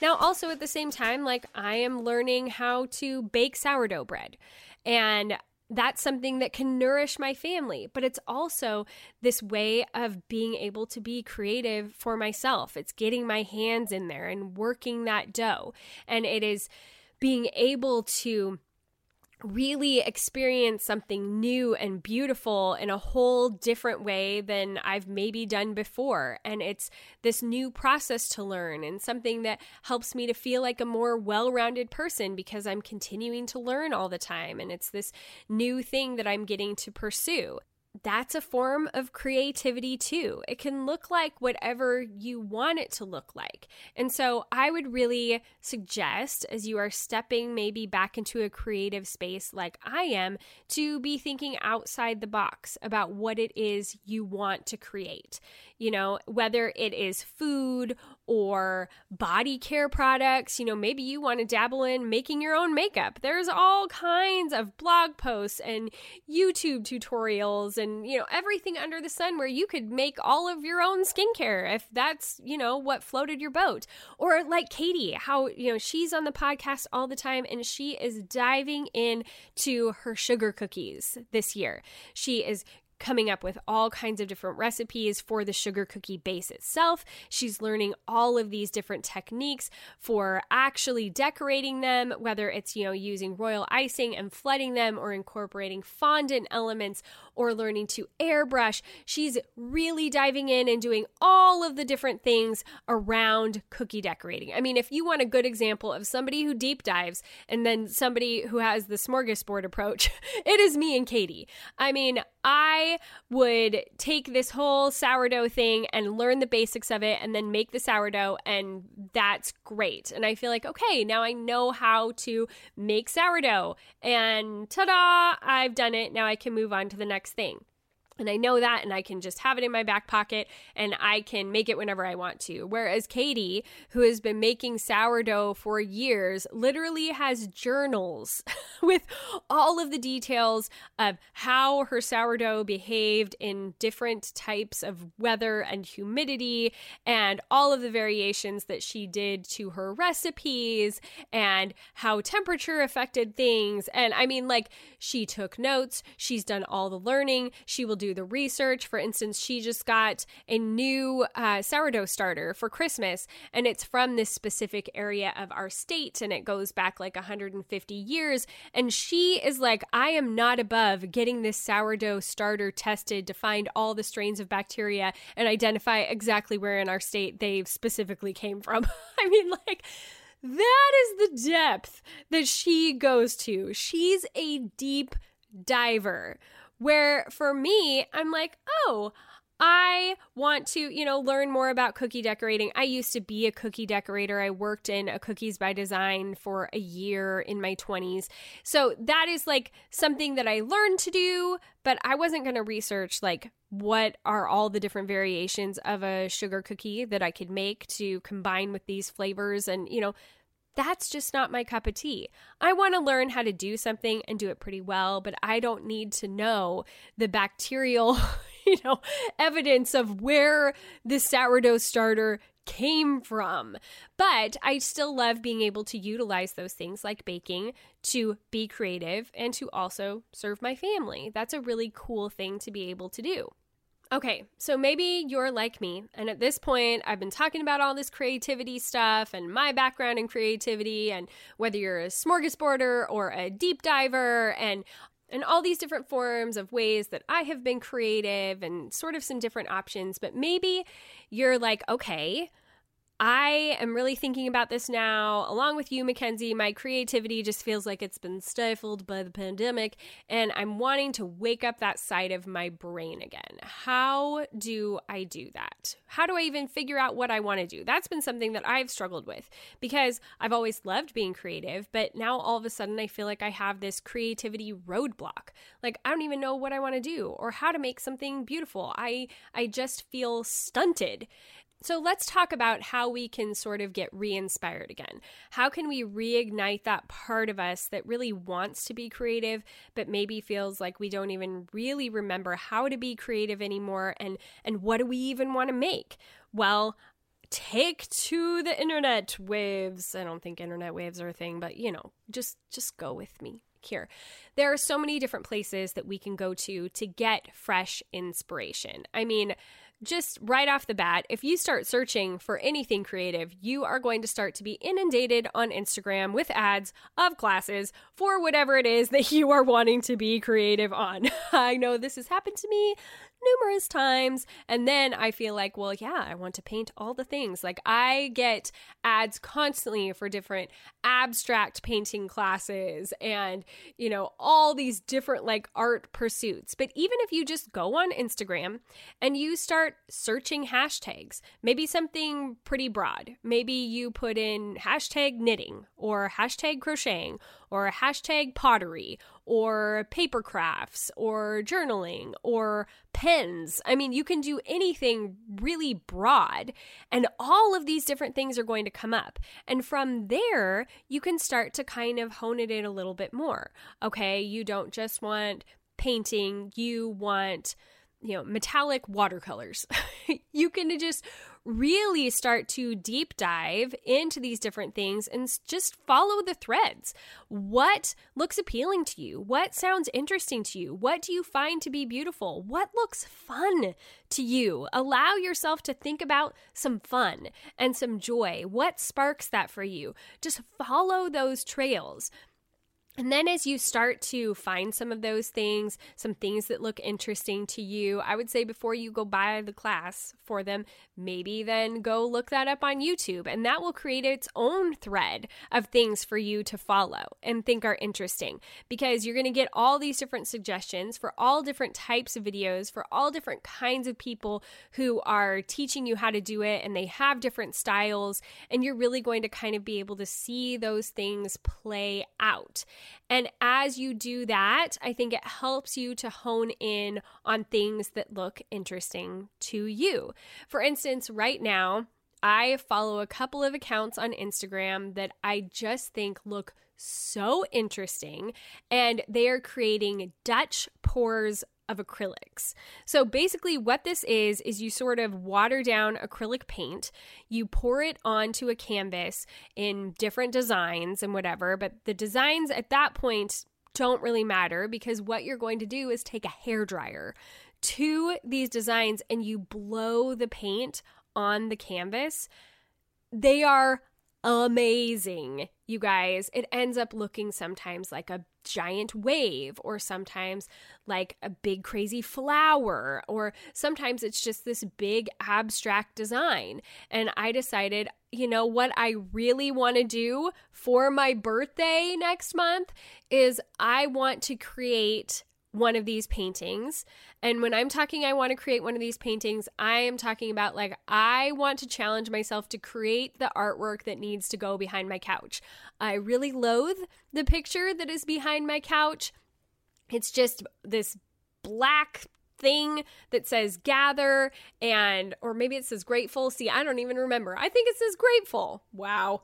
Now, also at the same time, like I am learning how to bake sourdough bread. And that's something that can nourish my family, but it's also this way of being able to be creative for myself. It's getting my hands in there and working that dough. And it is being able to really experience something new and beautiful in a whole different way than I've maybe done before. And it's this new process to learn and something that helps me to feel like a more well rounded person because I'm continuing to learn all the time. And it's this new thing that I'm getting to pursue that's a form of creativity too. It can look like whatever you want it to look like. And so I would really suggest, as you are stepping maybe back into a creative space like I am, to be thinking outside the box about what it is you want to create. You know, whether it is food or body care products. You know, maybe you want to dabble in making your own makeup. There's all kinds of blog posts and YouTube tutorials and, you know, everything under the sun where you could make all of your own skincare if that's, you know, what floated your boat. Or like Katie, how, you know, she's on the podcast all the time and she is diving in to her sugar cookies this year. She is coming up with all kinds of different recipes for the sugar cookie base itself. She's learning all of these different techniques for actually decorating them, whether it's, you know, using royal icing and flooding them or incorporating fondant elements or learning to airbrush. She's really diving in and doing all of the different things around cookie decorating. I mean, if you want a good example of somebody who deep dives and then somebody who has the smorgasbord approach, it is me and Katie. I mean, I would take this whole sourdough thing and learn the basics of it and then make the sourdough, and that's great. And I feel like, okay, now I know how to make sourdough, and ta da, I've done it. Now I can move on to the next thing. And I know that, and I can just have it in my back pocket and I can make it whenever I want to. Whereas Katie, who has been making sourdough for years, literally has journals with all of the details of how her sourdough behaved in different types of weather and humidity, and all of the variations that she did to her recipes, and how temperature affected things. And I mean, like, she took notes, she's done all the learning, she will do the research. For instance, she just got a new uh, sourdough starter for Christmas, and it's from this specific area of our state, and it goes back like 150 years. And she is like, I am not above getting this sourdough starter tested to find all the strains of bacteria and identify exactly where in our state they specifically came from. I mean, like, that is the depth that she goes to. She's a deep diver. Where for me, I'm like, oh, I want to, you know, learn more about cookie decorating. I used to be a cookie decorator. I worked in a cookies by design for a year in my 20s. So that is like something that I learned to do, but I wasn't going to research like what are all the different variations of a sugar cookie that I could make to combine with these flavors and, you know, that's just not my cup of tea. I want to learn how to do something and do it pretty well, but I don't need to know the bacterial, you know, evidence of where the sourdough starter came from. But I still love being able to utilize those things like baking to be creative and to also serve my family. That's a really cool thing to be able to do. Okay, so maybe you're like me, and at this point, I've been talking about all this creativity stuff and my background in creativity, and whether you're a smorgasborder or a deep diver, and and all these different forms of ways that I have been creative and sort of some different options. But maybe you're like, okay, I am really thinking about this now, along with you, Mackenzie. My creativity just feels like it's been stifled by the pandemic, and I'm wanting to wake up that side of my brain again. How do I do that? How do I even figure out what I want to do? That's been something that I've struggled with because I've always loved being creative, but now all of a sudden I feel like I have this creativity roadblock. Like I don't even know what I want to do or how to make something beautiful. I I just feel stunted. So let's talk about how we can sort of get re inspired again. How can we reignite that part of us that really wants to be creative, but maybe feels like we don't even really remember how to be creative anymore? And, and what do we even want to make? Well, take to the internet waves. I don't think internet waves are a thing, but you know, just just go with me here. There are so many different places that we can go to to get fresh inspiration. I mean, just right off the bat, if you start searching for anything creative, you are going to start to be inundated on Instagram with ads of classes for whatever it is that you are wanting to be creative on. I know this has happened to me numerous times. And then I feel like, well, yeah, I want to paint all the things. Like I get ads constantly for different abstract painting classes and, you know, all these different like art pursuits. But even if you just go on Instagram and you start searching hashtags, maybe something pretty broad, maybe you put in hashtag knitting or hashtag crocheting or hashtag pottery or paper crafts or journaling or pens. I mean, you can do anything really broad, and all of these different things are going to come up. And from there, you can start to kind of hone it in a little bit more. Okay, you don't just want painting, you want you know, metallic watercolors. you can just really start to deep dive into these different things and just follow the threads. What looks appealing to you? What sounds interesting to you? What do you find to be beautiful? What looks fun to you? Allow yourself to think about some fun and some joy. What sparks that for you? Just follow those trails. And then, as you start to find some of those things, some things that look interesting to you, I would say before you go buy the class for them, maybe then go look that up on YouTube. And that will create its own thread of things for you to follow and think are interesting because you're going to get all these different suggestions for all different types of videos, for all different kinds of people who are teaching you how to do it. And they have different styles. And you're really going to kind of be able to see those things play out. And as you do that, I think it helps you to hone in on things that look interesting to you. For instance, right now, I follow a couple of accounts on Instagram that I just think look so interesting, and they are creating Dutch pours of acrylics. So basically, what this is, is you sort of water down acrylic paint, you pour it onto a canvas in different designs and whatever, but the designs at that point don't really matter because what you're going to do is take a hair dryer to these designs and you blow the paint on the canvas. They are amazing, you guys. It ends up looking sometimes like a giant wave, or sometimes like a big crazy flower, or sometimes it's just this big abstract design. And I decided, you know, what I really want to do for my birthday next month is I want to create one of these paintings. And when I'm talking, I want to create one of these paintings, I am talking about like, I want to challenge myself to create the artwork that needs to go behind my couch. I really loathe the picture that is behind my couch. It's just this black thing that says gather and or maybe it says grateful see i don't even remember i think it says grateful wow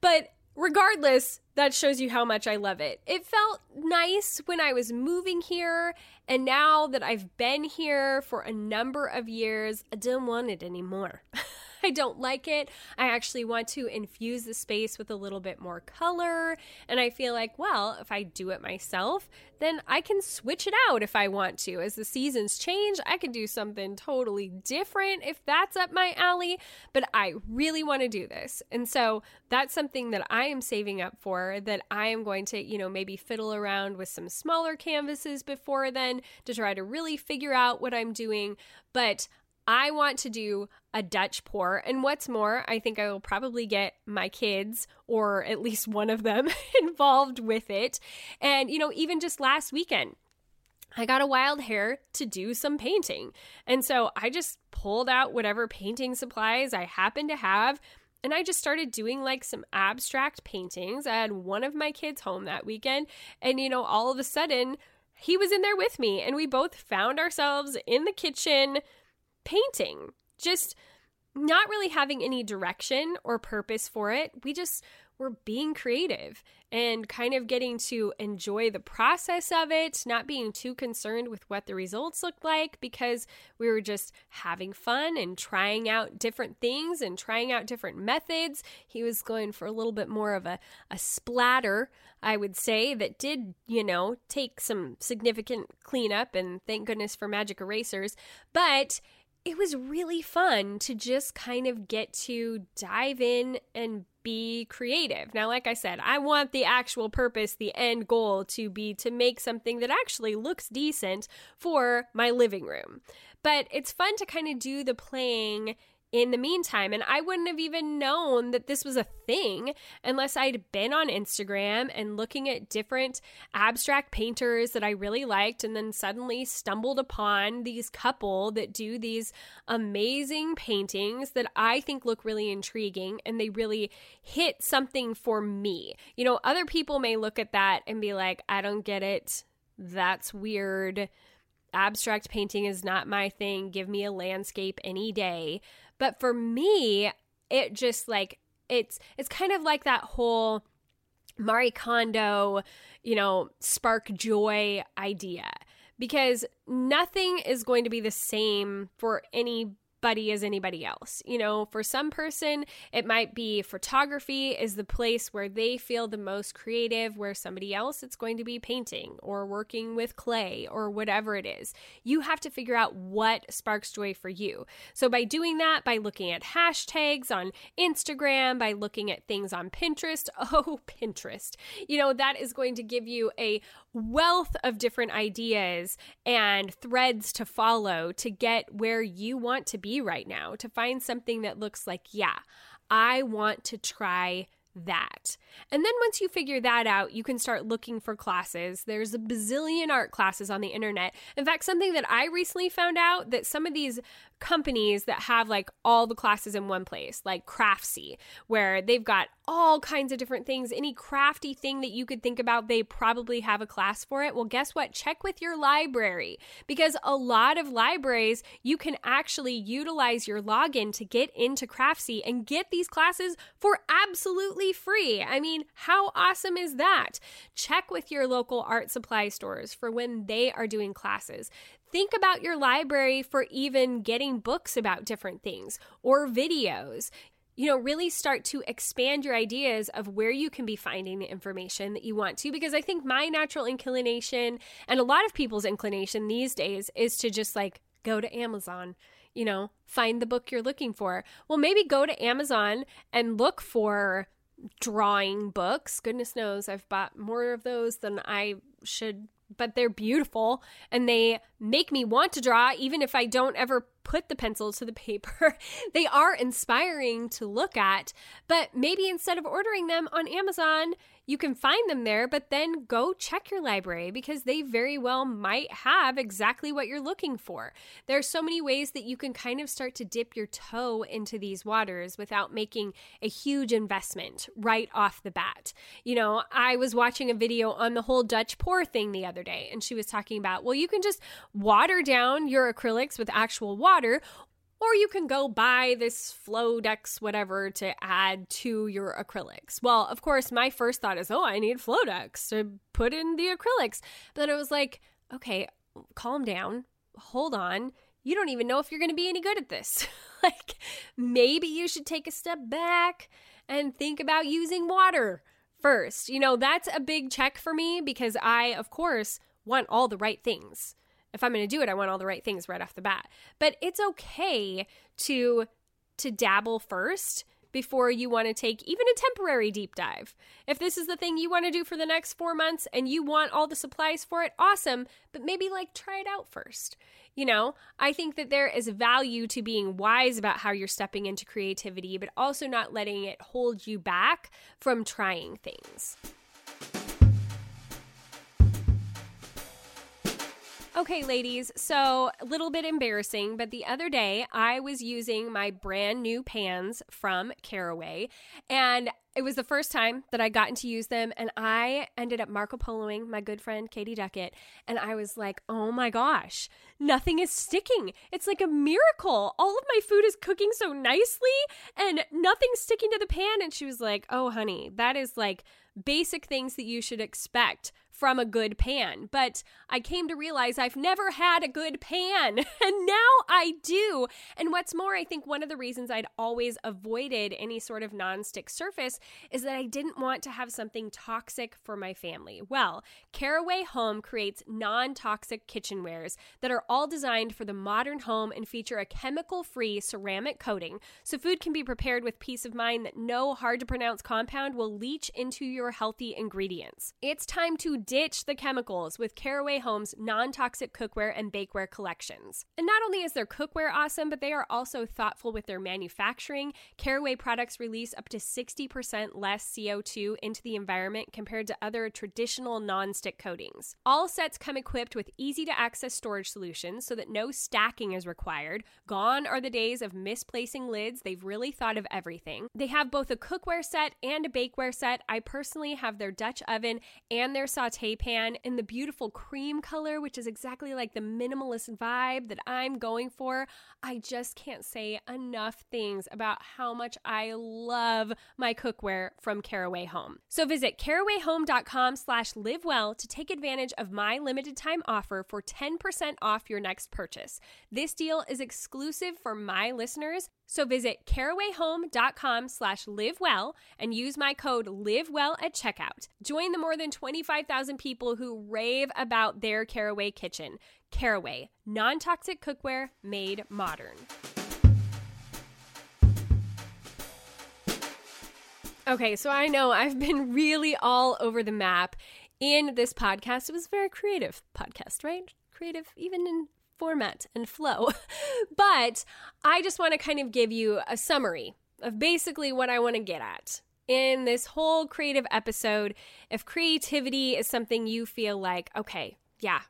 but regardless, that shows you how much I love it. It felt nice when I was moving here, and now that I've been here for a number of years, I don't want it anymore. I don't like it. I actually want to infuse the space with a little bit more color. And I feel like, well, if I do it myself, then I can switch it out if I want to. As the seasons change, I can do something totally different if that's up my alley. But I really want to do this. And so that's something that I am saving up for that I am going to, you know, maybe fiddle around with some smaller canvases before then to try to really figure out what I'm doing. But I want to do a Dutch pour. And what's more, I think I will probably get my kids or at least one of them involved with it. And, you know, even just last weekend, I got a wild hair to do some painting. And so I just pulled out whatever painting supplies I happened to have. And I just started doing like some abstract paintings. I had one of my kids home that weekend. And, you know, all of a sudden, he was in there with me. And we both found ourselves in the kitchen painting. Just not really having any direction or purpose for it. We just were being creative and kind of getting to enjoy the process of it, not being too concerned with what the results looked like because we were just having fun and trying out different things and trying out different methods. He was going for a little bit more of a, a splatter, I would say, that did, you know, take some significant cleanup and thank goodness for magic erasers. But it was really fun to just kind of get to dive in and be creative. Now, like I said, I want the actual purpose, the end goal to be to make something that actually looks decent for my living room. But it's fun to kind of do the playing in the meantime. And I wouldn't have even known that this was a thing unless I'd been on Instagram and looking at different abstract painters that I really liked, and then suddenly stumbled upon these couple that do these amazing paintings that I think look really intriguing and they really hit something for me. You know, other people may look at that and be like, I don't get it. That's weird abstract painting is not my thing. Give me a landscape any day. But for me, it just like it's it's kind of like that whole Marie Kondo, you know, spark joy idea. Because nothing is going to be the same for any buddy as anybody else. You know, for some person, it might be photography is the place where they feel the most creative, where somebody else it's going to be painting or working with clay or whatever it is. You have to figure out what sparks joy for you. So by doing that, by looking at hashtags on Instagram, by looking at things on Pinterest, oh, Pinterest, you know, that is going to give you a wealth of different ideas and threads to follow to get where you want to be right now, to find something that looks like, yeah, I want to try that. And then once you figure that out, you can start looking for classes. There's a bazillion art classes on the internet. In fact, something that I recently found out that some of these companies that have like all the classes in one place, like Craftsy, where they've got all kinds of different things. Any crafty thing that you could think about, they probably have a class for it. Well, guess what? Check with your library because a lot of libraries, you can actually utilize your login to get into Craftsy and get these classes for absolutely free. I mean, how awesome is that? Check with your local art supply stores for when they are doing classes. Think about your library for even getting books about different things or videos. You know, really start to expand your ideas of where you can be finding the information that you want to. Because I think my natural inclination and a lot of people's inclination these days is to just like go to Amazon, you know, find the book you're looking for. Well, maybe go to Amazon and look for drawing books. Goodness knows I've bought more of those than I should but they're beautiful and they make me want to draw even if I don't ever put the pencil to the paper. they are inspiring to look at, but maybe instead of ordering them on Amazon, you can find them there, but then go check your library because they very well might have exactly what you're looking for. There are so many ways that you can kind of start to dip your toe into these waters without making a huge investment right off the bat. You know, I was watching a video on the whole Dutch pour thing the other day, and she was talking about, well, you can just water down your acrylics with actual water, or you can go buy this Floedex whatever to add to your acrylics. Well, of course, my first thought is, oh, I need Floedex to put in the acrylics. But it was like, okay, calm down, hold on. You don't even know if you're going to be any good at this. like, maybe you should take a step back and think about using water first. You know, that's a big check for me because I, of course, want all the right things if I'm going to do it, I want all the right things right off the bat. But it's okay to to dabble first before you want to take even a temporary deep dive. If this is the thing you want to do for the next 4 months and you want all the supplies for it, awesome, but maybe like try it out first. You know, I think that there is value to being wise about how you're stepping into creativity, but also not letting it hold you back from trying things. Okay, ladies, so a little bit embarrassing, but the other day I was using my brand new pans from Caraway, and it was the first time that I gotten to use them, and I ended up Marco Poloing my good friend Katie Duckett, and I was like, oh my gosh, nothing is sticking. It's like a miracle. All of my food is cooking so nicely, and nothing's sticking to the pan. And she was like, oh, honey, that is like basic things that you should expect from a good pan. But I came to realize I've never had a good pan, and now I do. And what's more, I think one of the reasons I'd always avoided any sort of nonstick surface is that I didn't want to have something toxic for my family. Well, Caraway Home creates non toxic kitchenwares that are all designed for the modern home and feature a chemical free ceramic coating so food can be prepared with peace of mind that no hard to pronounce compound will leach into your healthy ingredients. It's time to ditch the chemicals with Caraway Home's non toxic cookware and bakeware collections. And not only is their cookware awesome, but they are also thoughtful with their manufacturing. Caraway products release up to 60% less CO2 into the environment compared to other traditional non-stick coatings. All sets come equipped with easy to access storage solutions so that no stacking is required. Gone are the days of misplacing lids. They've really thought of everything. They have both a cookware set and a bakeware set. I personally have their Dutch oven and their saute pan in the beautiful cream color, which is exactly like the minimalist vibe that I'm going for. I just can't say enough things about how much I love my cookware from Caraway Home. So visit carawayhome.com slash livewell to take advantage of my limited time offer for 10% off your next purchase. This deal is exclusive for my listeners. So visit carawayhome.com slash livewell and use my code livewell at checkout. Join the more than 25,000 people who rave about their Caraway kitchen. Caraway, non-toxic cookware made modern. Okay, so I know I've been really all over the map in this podcast. It was a very creative podcast, right? Creative even in format and flow. but I just want to kind of give you a summary of basically what I want to get at in this whole creative episode, if creativity is something you feel like, okay, yeah,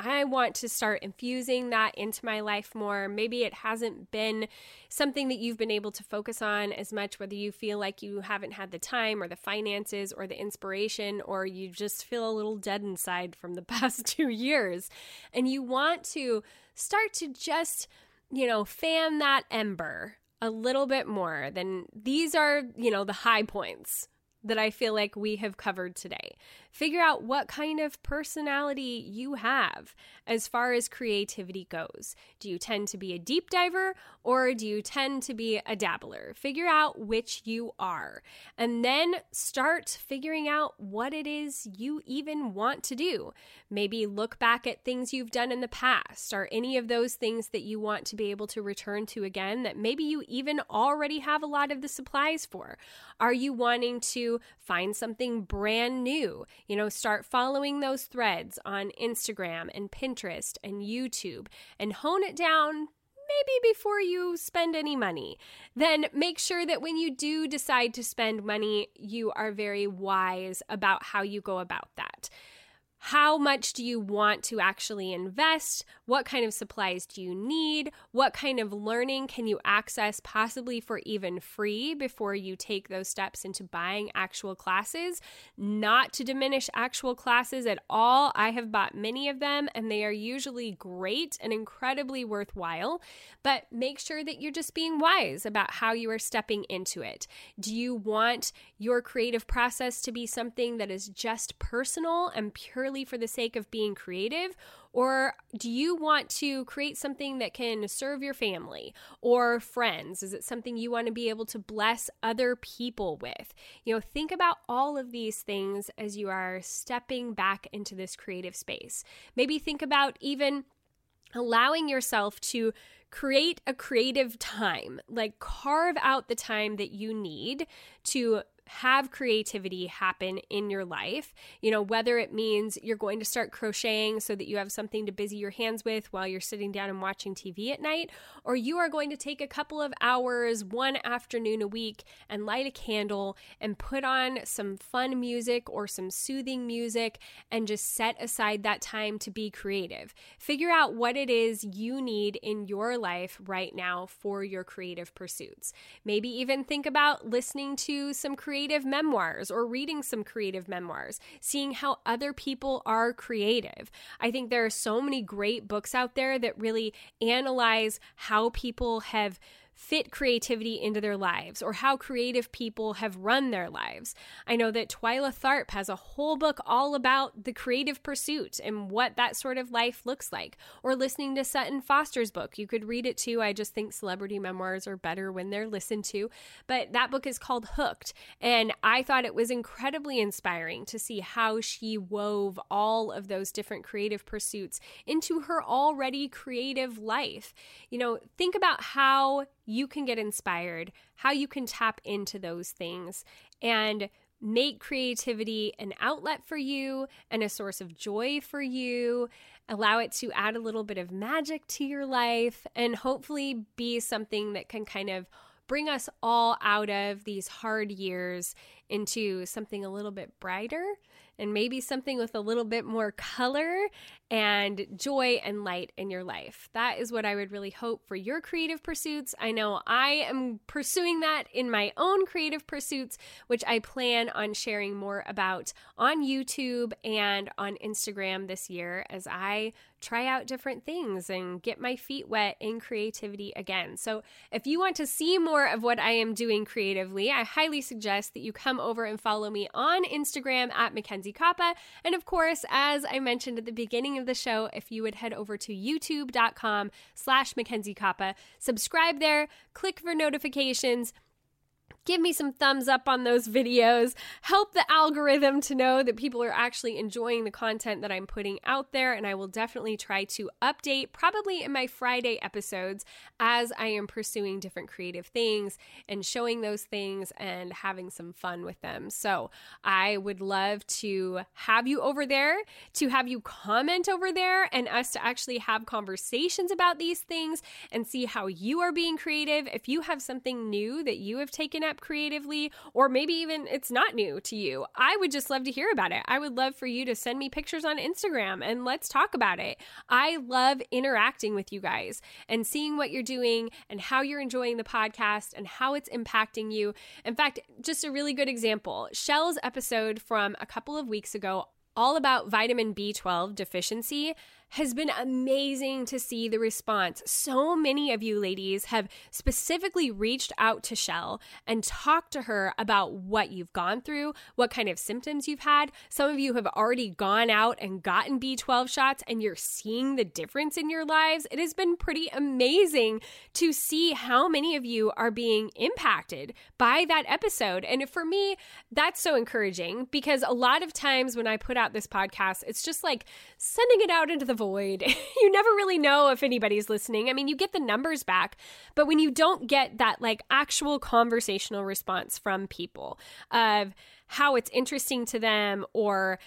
I want to start infusing that into my life more. Maybe it hasn't been something that you've been able to focus on as much, whether you feel like you haven't had the time or the finances or the inspiration, or you just feel a little dead inside from the past two years. And you want to start to just, you know, fan that ember a little bit more. Then these are, you know, the high points that I feel like we have covered today. Figure out what kind of personality you have as far as creativity goes. Do you tend to be a deep diver or do you tend to be a dabbler? Figure out which you are and then start figuring out what it is you even want to do. Maybe look back at things you've done in the past or any of those things that you want to be able to return to again that maybe you even already have a lot of the supplies for. Are you wanting to find something brand new? You know, start following those threads on Instagram and Pinterest and YouTube and hone it down maybe before you spend any money. Then make sure that when you do decide to spend money, you are very wise about how you go about that. How much do you want to actually invest? What kind of supplies do you need? What kind of learning can you access, possibly for even free, before you take those steps into buying actual classes? Not to diminish actual classes at all. I have bought many of them and they are usually great and incredibly worthwhile, but make sure that you're just being wise about how you are stepping into it. Do you want your creative process to be something that is just personal and purely purely for the sake of being creative? Or do you want to create something that can serve your family or friends? Is it something you want to be able to bless other people with? You know, think about all of these things as you are stepping back into this creative space. Maybe think about even allowing yourself to create a creative time, like carve out the time that you need to have creativity happen in your life. You know, whether it means you're going to start crocheting so that you have something to busy your hands with while you're sitting down and watching TV at night, or you are going to take a couple of hours one afternoon a week and light a candle and put on some fun music or some soothing music and just set aside that time to be creative. Figure out what it is you need in your life right now for your creative pursuits. Maybe even think about listening to some creative creative memoirs or reading some creative memoirs, seeing how other people are creative. I think there are so many great books out there that really analyze how people have fit creativity into their lives or how creative people have run their lives. I know that Twyla Tharp has a whole book all about the creative pursuit and what that sort of life looks like. Or listening to Sutton Foster's book, you could read it too. I just think celebrity memoirs are better when they're listened to. But that book is called Hooked. And I thought it was incredibly inspiring to see how she wove all of those different creative pursuits into her already creative life. You know, think about how you can get inspired, how you can tap into those things and make creativity an outlet for you and a source of joy for you. Allow it to add a little bit of magic to your life and hopefully be something that can kind of bring us all out of these hard years into something a little bit brighter and maybe something with a little bit more color and joy and light in your life. That is what I would really hope for your creative pursuits. I know I am pursuing that in my own creative pursuits, which I plan on sharing more about on YouTube and on Instagram this year as I try out different things and get my feet wet in creativity again. So, if you want to see more of what I am doing creatively, I highly suggest that you come over and follow me on Instagram at Mackenzie Koppa. And of course, as I mentioned at the beginning of the show, if you would head over to youtube.com slash Mackenzie Koppa, subscribe there, click for notifications, give me some thumbs up on those videos, help the algorithm to know that people are actually enjoying the content that I'm putting out there. And I will definitely try to update, probably in my Friday episodes, as I am pursuing different creative things and showing those things and having some fun with them. So I would love to have you over there, to have you comment over there, and us to actually have conversations about these things and see how you are being creative. If you have something new that you have taken up, up creatively, or maybe even it's not new to you. I would just love to hear about it. I would love for you to send me pictures on Instagram and let's talk about it. I love interacting with you guys and seeing what you're doing and how you're enjoying the podcast and how it's impacting you. In fact, just a really good example Shell's episode from a couple of weeks ago all about vitamin B12 deficiency has been amazing to see the response. So many of you ladies have specifically reached out to Shell and talked to her about what you've gone through, what kind of symptoms you've had. Some of you have already gone out and gotten B12 shots and you're seeing the difference in your lives. It has been pretty amazing to see how many of you are being impacted by that episode. And for me, that's so encouraging because a lot of times when I put out this podcast, it's just like sending it out into the void. you never really know if anybody's listening. I mean, you get the numbers back, but when you don't get that like actual conversational response from people of how it's interesting to them or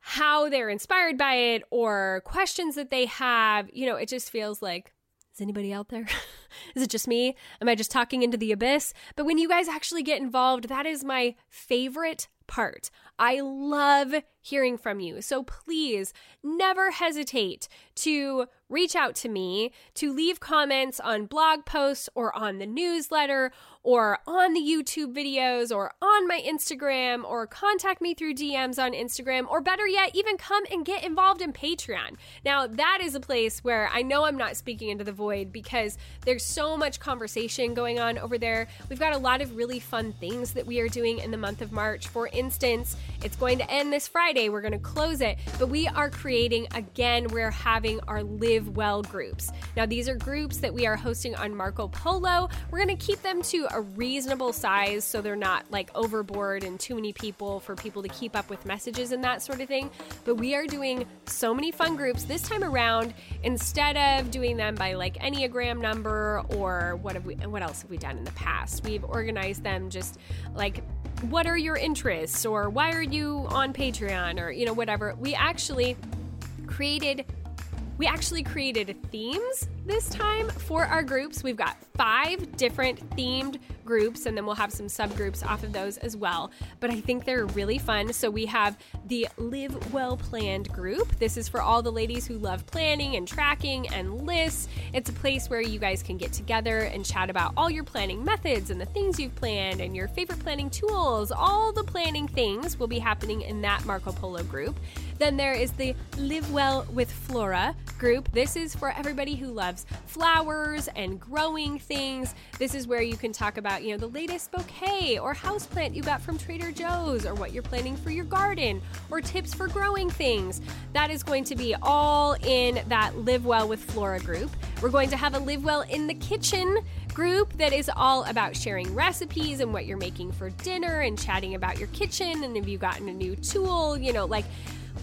how they're inspired by it or questions that they have, you know, it just feels like is anybody out there? is it just me? Am I just talking into the abyss? But when you guys actually get involved, that is my favorite part. I love hearing from you. So please never hesitate to reach out to me, to leave comments on blog posts or on the newsletter or on the YouTube videos or on my Instagram or contact me through DMs on Instagram or better yet, even come and get involved in Patreon. Now, that is a place where I know I'm not speaking into the void because there's so much conversation going on over there. We've got a lot of really fun things that we are doing in the month of March. For instance, it's going to end this Friday. We're going to close it, but we are creating again, we're having our Live Well groups. Now, these are groups that we are hosting on Marco Polo. We're going to keep them to a reasonable size so they're not like overboard and too many people for people to keep up with messages and that sort of thing. But we are doing so many fun groups this time around instead of doing them by like Enneagram number or what have we what else have we done in the past? We've organized them just like what are your interests or why are you on Patreon or you know whatever. We actually created we actually created themes this time for our groups. We've got five different themed groups, and then we'll have some subgroups off of those as well. But I think they're really fun. So we have the Live Well Planned group. This is for all the ladies who love planning and tracking and lists. It's a place where you guys can get together and chat about all your planning methods and the things you've planned and your favorite planning tools. All the planning things will be happening in that Marco Polo group. Then there is the Live Well with Flora group. This is for everybody who loves flowers and growing things. This is where you can talk about, you know, the latest bouquet or houseplant you got from Trader Joe's or what you're planning for your garden or tips for growing things. That is going to be all in that Live Well with Flora group. We're going to have a Live Well in the Kitchen group that is all about sharing recipes and what you're making for dinner and chatting about your kitchen and if you've gotten a new tool, you know, like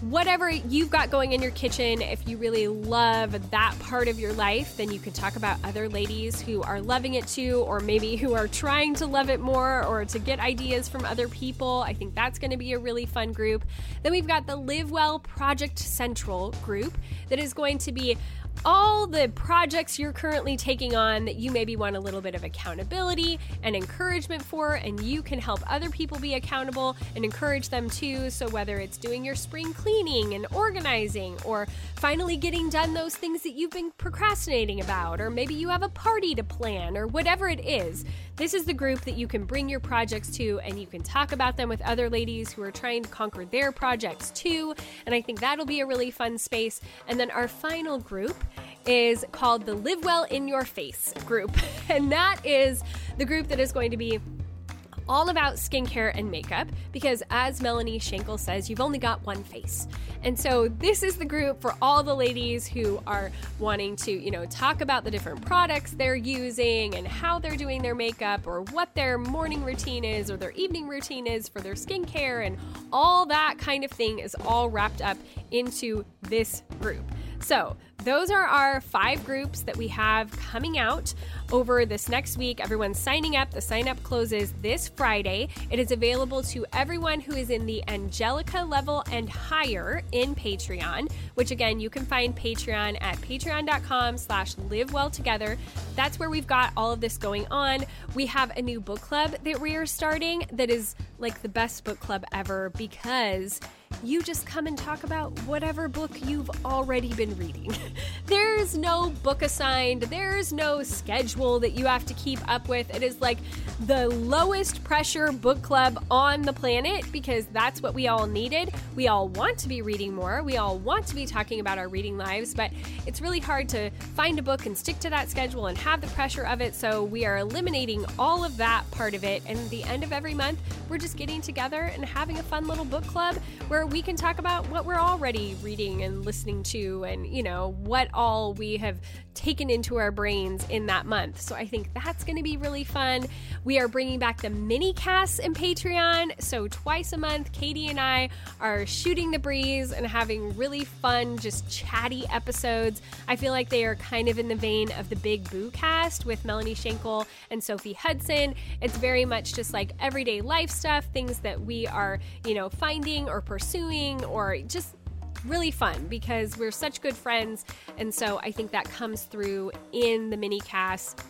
whatever you've got going in your kitchen, if you really love that part of your life, then you can talk about other ladies who are loving it too, or maybe who are trying to love it more, or to get ideas from other people. I think that's going to be a really fun group. Then we've got the Live Well Project Central group that is going to be all the projects you're currently taking on that you maybe want a little bit of accountability and encouragement for, and you can help other people be accountable and encourage them too. So, whether it's doing your spring cleaning and organizing, or finally getting done those things that you've been procrastinating about, or maybe you have a party to plan, or whatever it is, this is the group that you can bring your projects to and you can talk about them with other ladies who are trying to conquer their projects too. And I think that'll be a really fun space. And then our final group is called the Live Well in Your Face group. And that is the group that is going to be all about skincare and makeup because, as Melanie Shankle says, you've only got one face. And so, this is the group for all the ladies who are wanting to, you know, talk about the different products they're using and how they're doing their makeup or what their morning routine is or their evening routine is for their skincare and all that kind of thing is all wrapped up into this group. So, those are our five groups that we have coming out over this next week. Everyone's signing up. The sign up closes this Friday. It is available to everyone who is in the Angelica level and higher in Patreon, which again, you can find Patreon at patreon.com slash live well together. That's where we've got all of this going on. We have a new book club that we are starting that is like the best book club ever because you just come and talk about whatever book you've already been reading. There's no book assigned, there's no schedule that you have to keep up with. It is like the lowest pressure book club on the planet because that's what we all needed. We all want to be reading more, we all want to be talking about our reading lives, but it's really hard to find a book and stick to that schedule and have the pressure of it. So we are eliminating all of that part of it. And at the end of every month, we're just getting together and having a fun little book club where we can talk about what we're already reading and listening to and, you know, what all we have taken into our brains in that month. So I think that's going to be really fun. We are bringing back the mini casts in Patreon. So twice a month, Katie and I are shooting the breeze and having really fun, just chatty episodes. I feel like they are kind of in the vein of the Big Boo cast with Melanie Shankle and Sophie Hudson. It's very much just like everyday life stuff, things that we are, you know, finding or pursuing or just really fun because we're such good friends. And so I think that comes through in the mini cast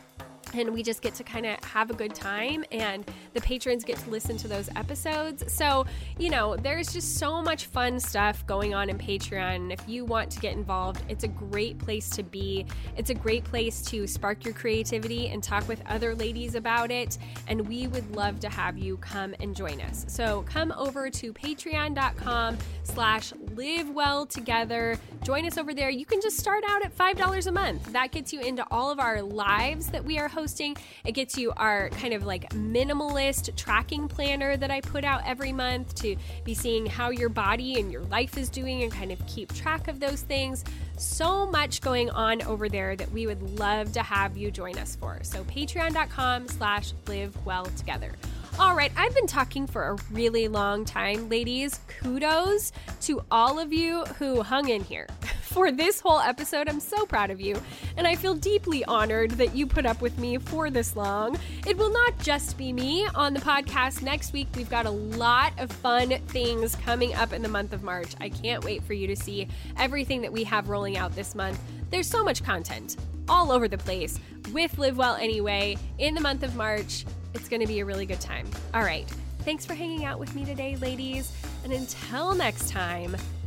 and we just get to kind of have a good time and the patrons get to listen to those episodes. So you know there's just so much fun stuff going on in patreon. If you want to get involved it's a great place to be. It's a great place to spark your creativity and talk with other ladies about it and we would love to have you come and join us. So come over to patreon.com slash live well together. Join us over there. You can just start out at five dollars a month. That gets you into all of our lives that we are hosting hosting. It gets you our kind of like minimalist tracking planner that I put out every month to be seeing how your body and your life is doing and kind of keep track of those things. So much going on over there that we would love to have you join us for. So patreon.com slash live well together. All right, I've been talking for a really long time, ladies. Kudos to all of you who hung in here. For this whole episode, I'm so proud of you, and I feel deeply honored that you put up with me for this long. It will not just be me on the podcast next week. We've got a lot of fun things coming up in the month of March. I can't wait for you to see everything that we have rolling out this month. There's so much content all over the place with Live Well Anyway in the month of March. It's going to be a really good time. All right. Thanks for hanging out with me today, ladies. And until next time,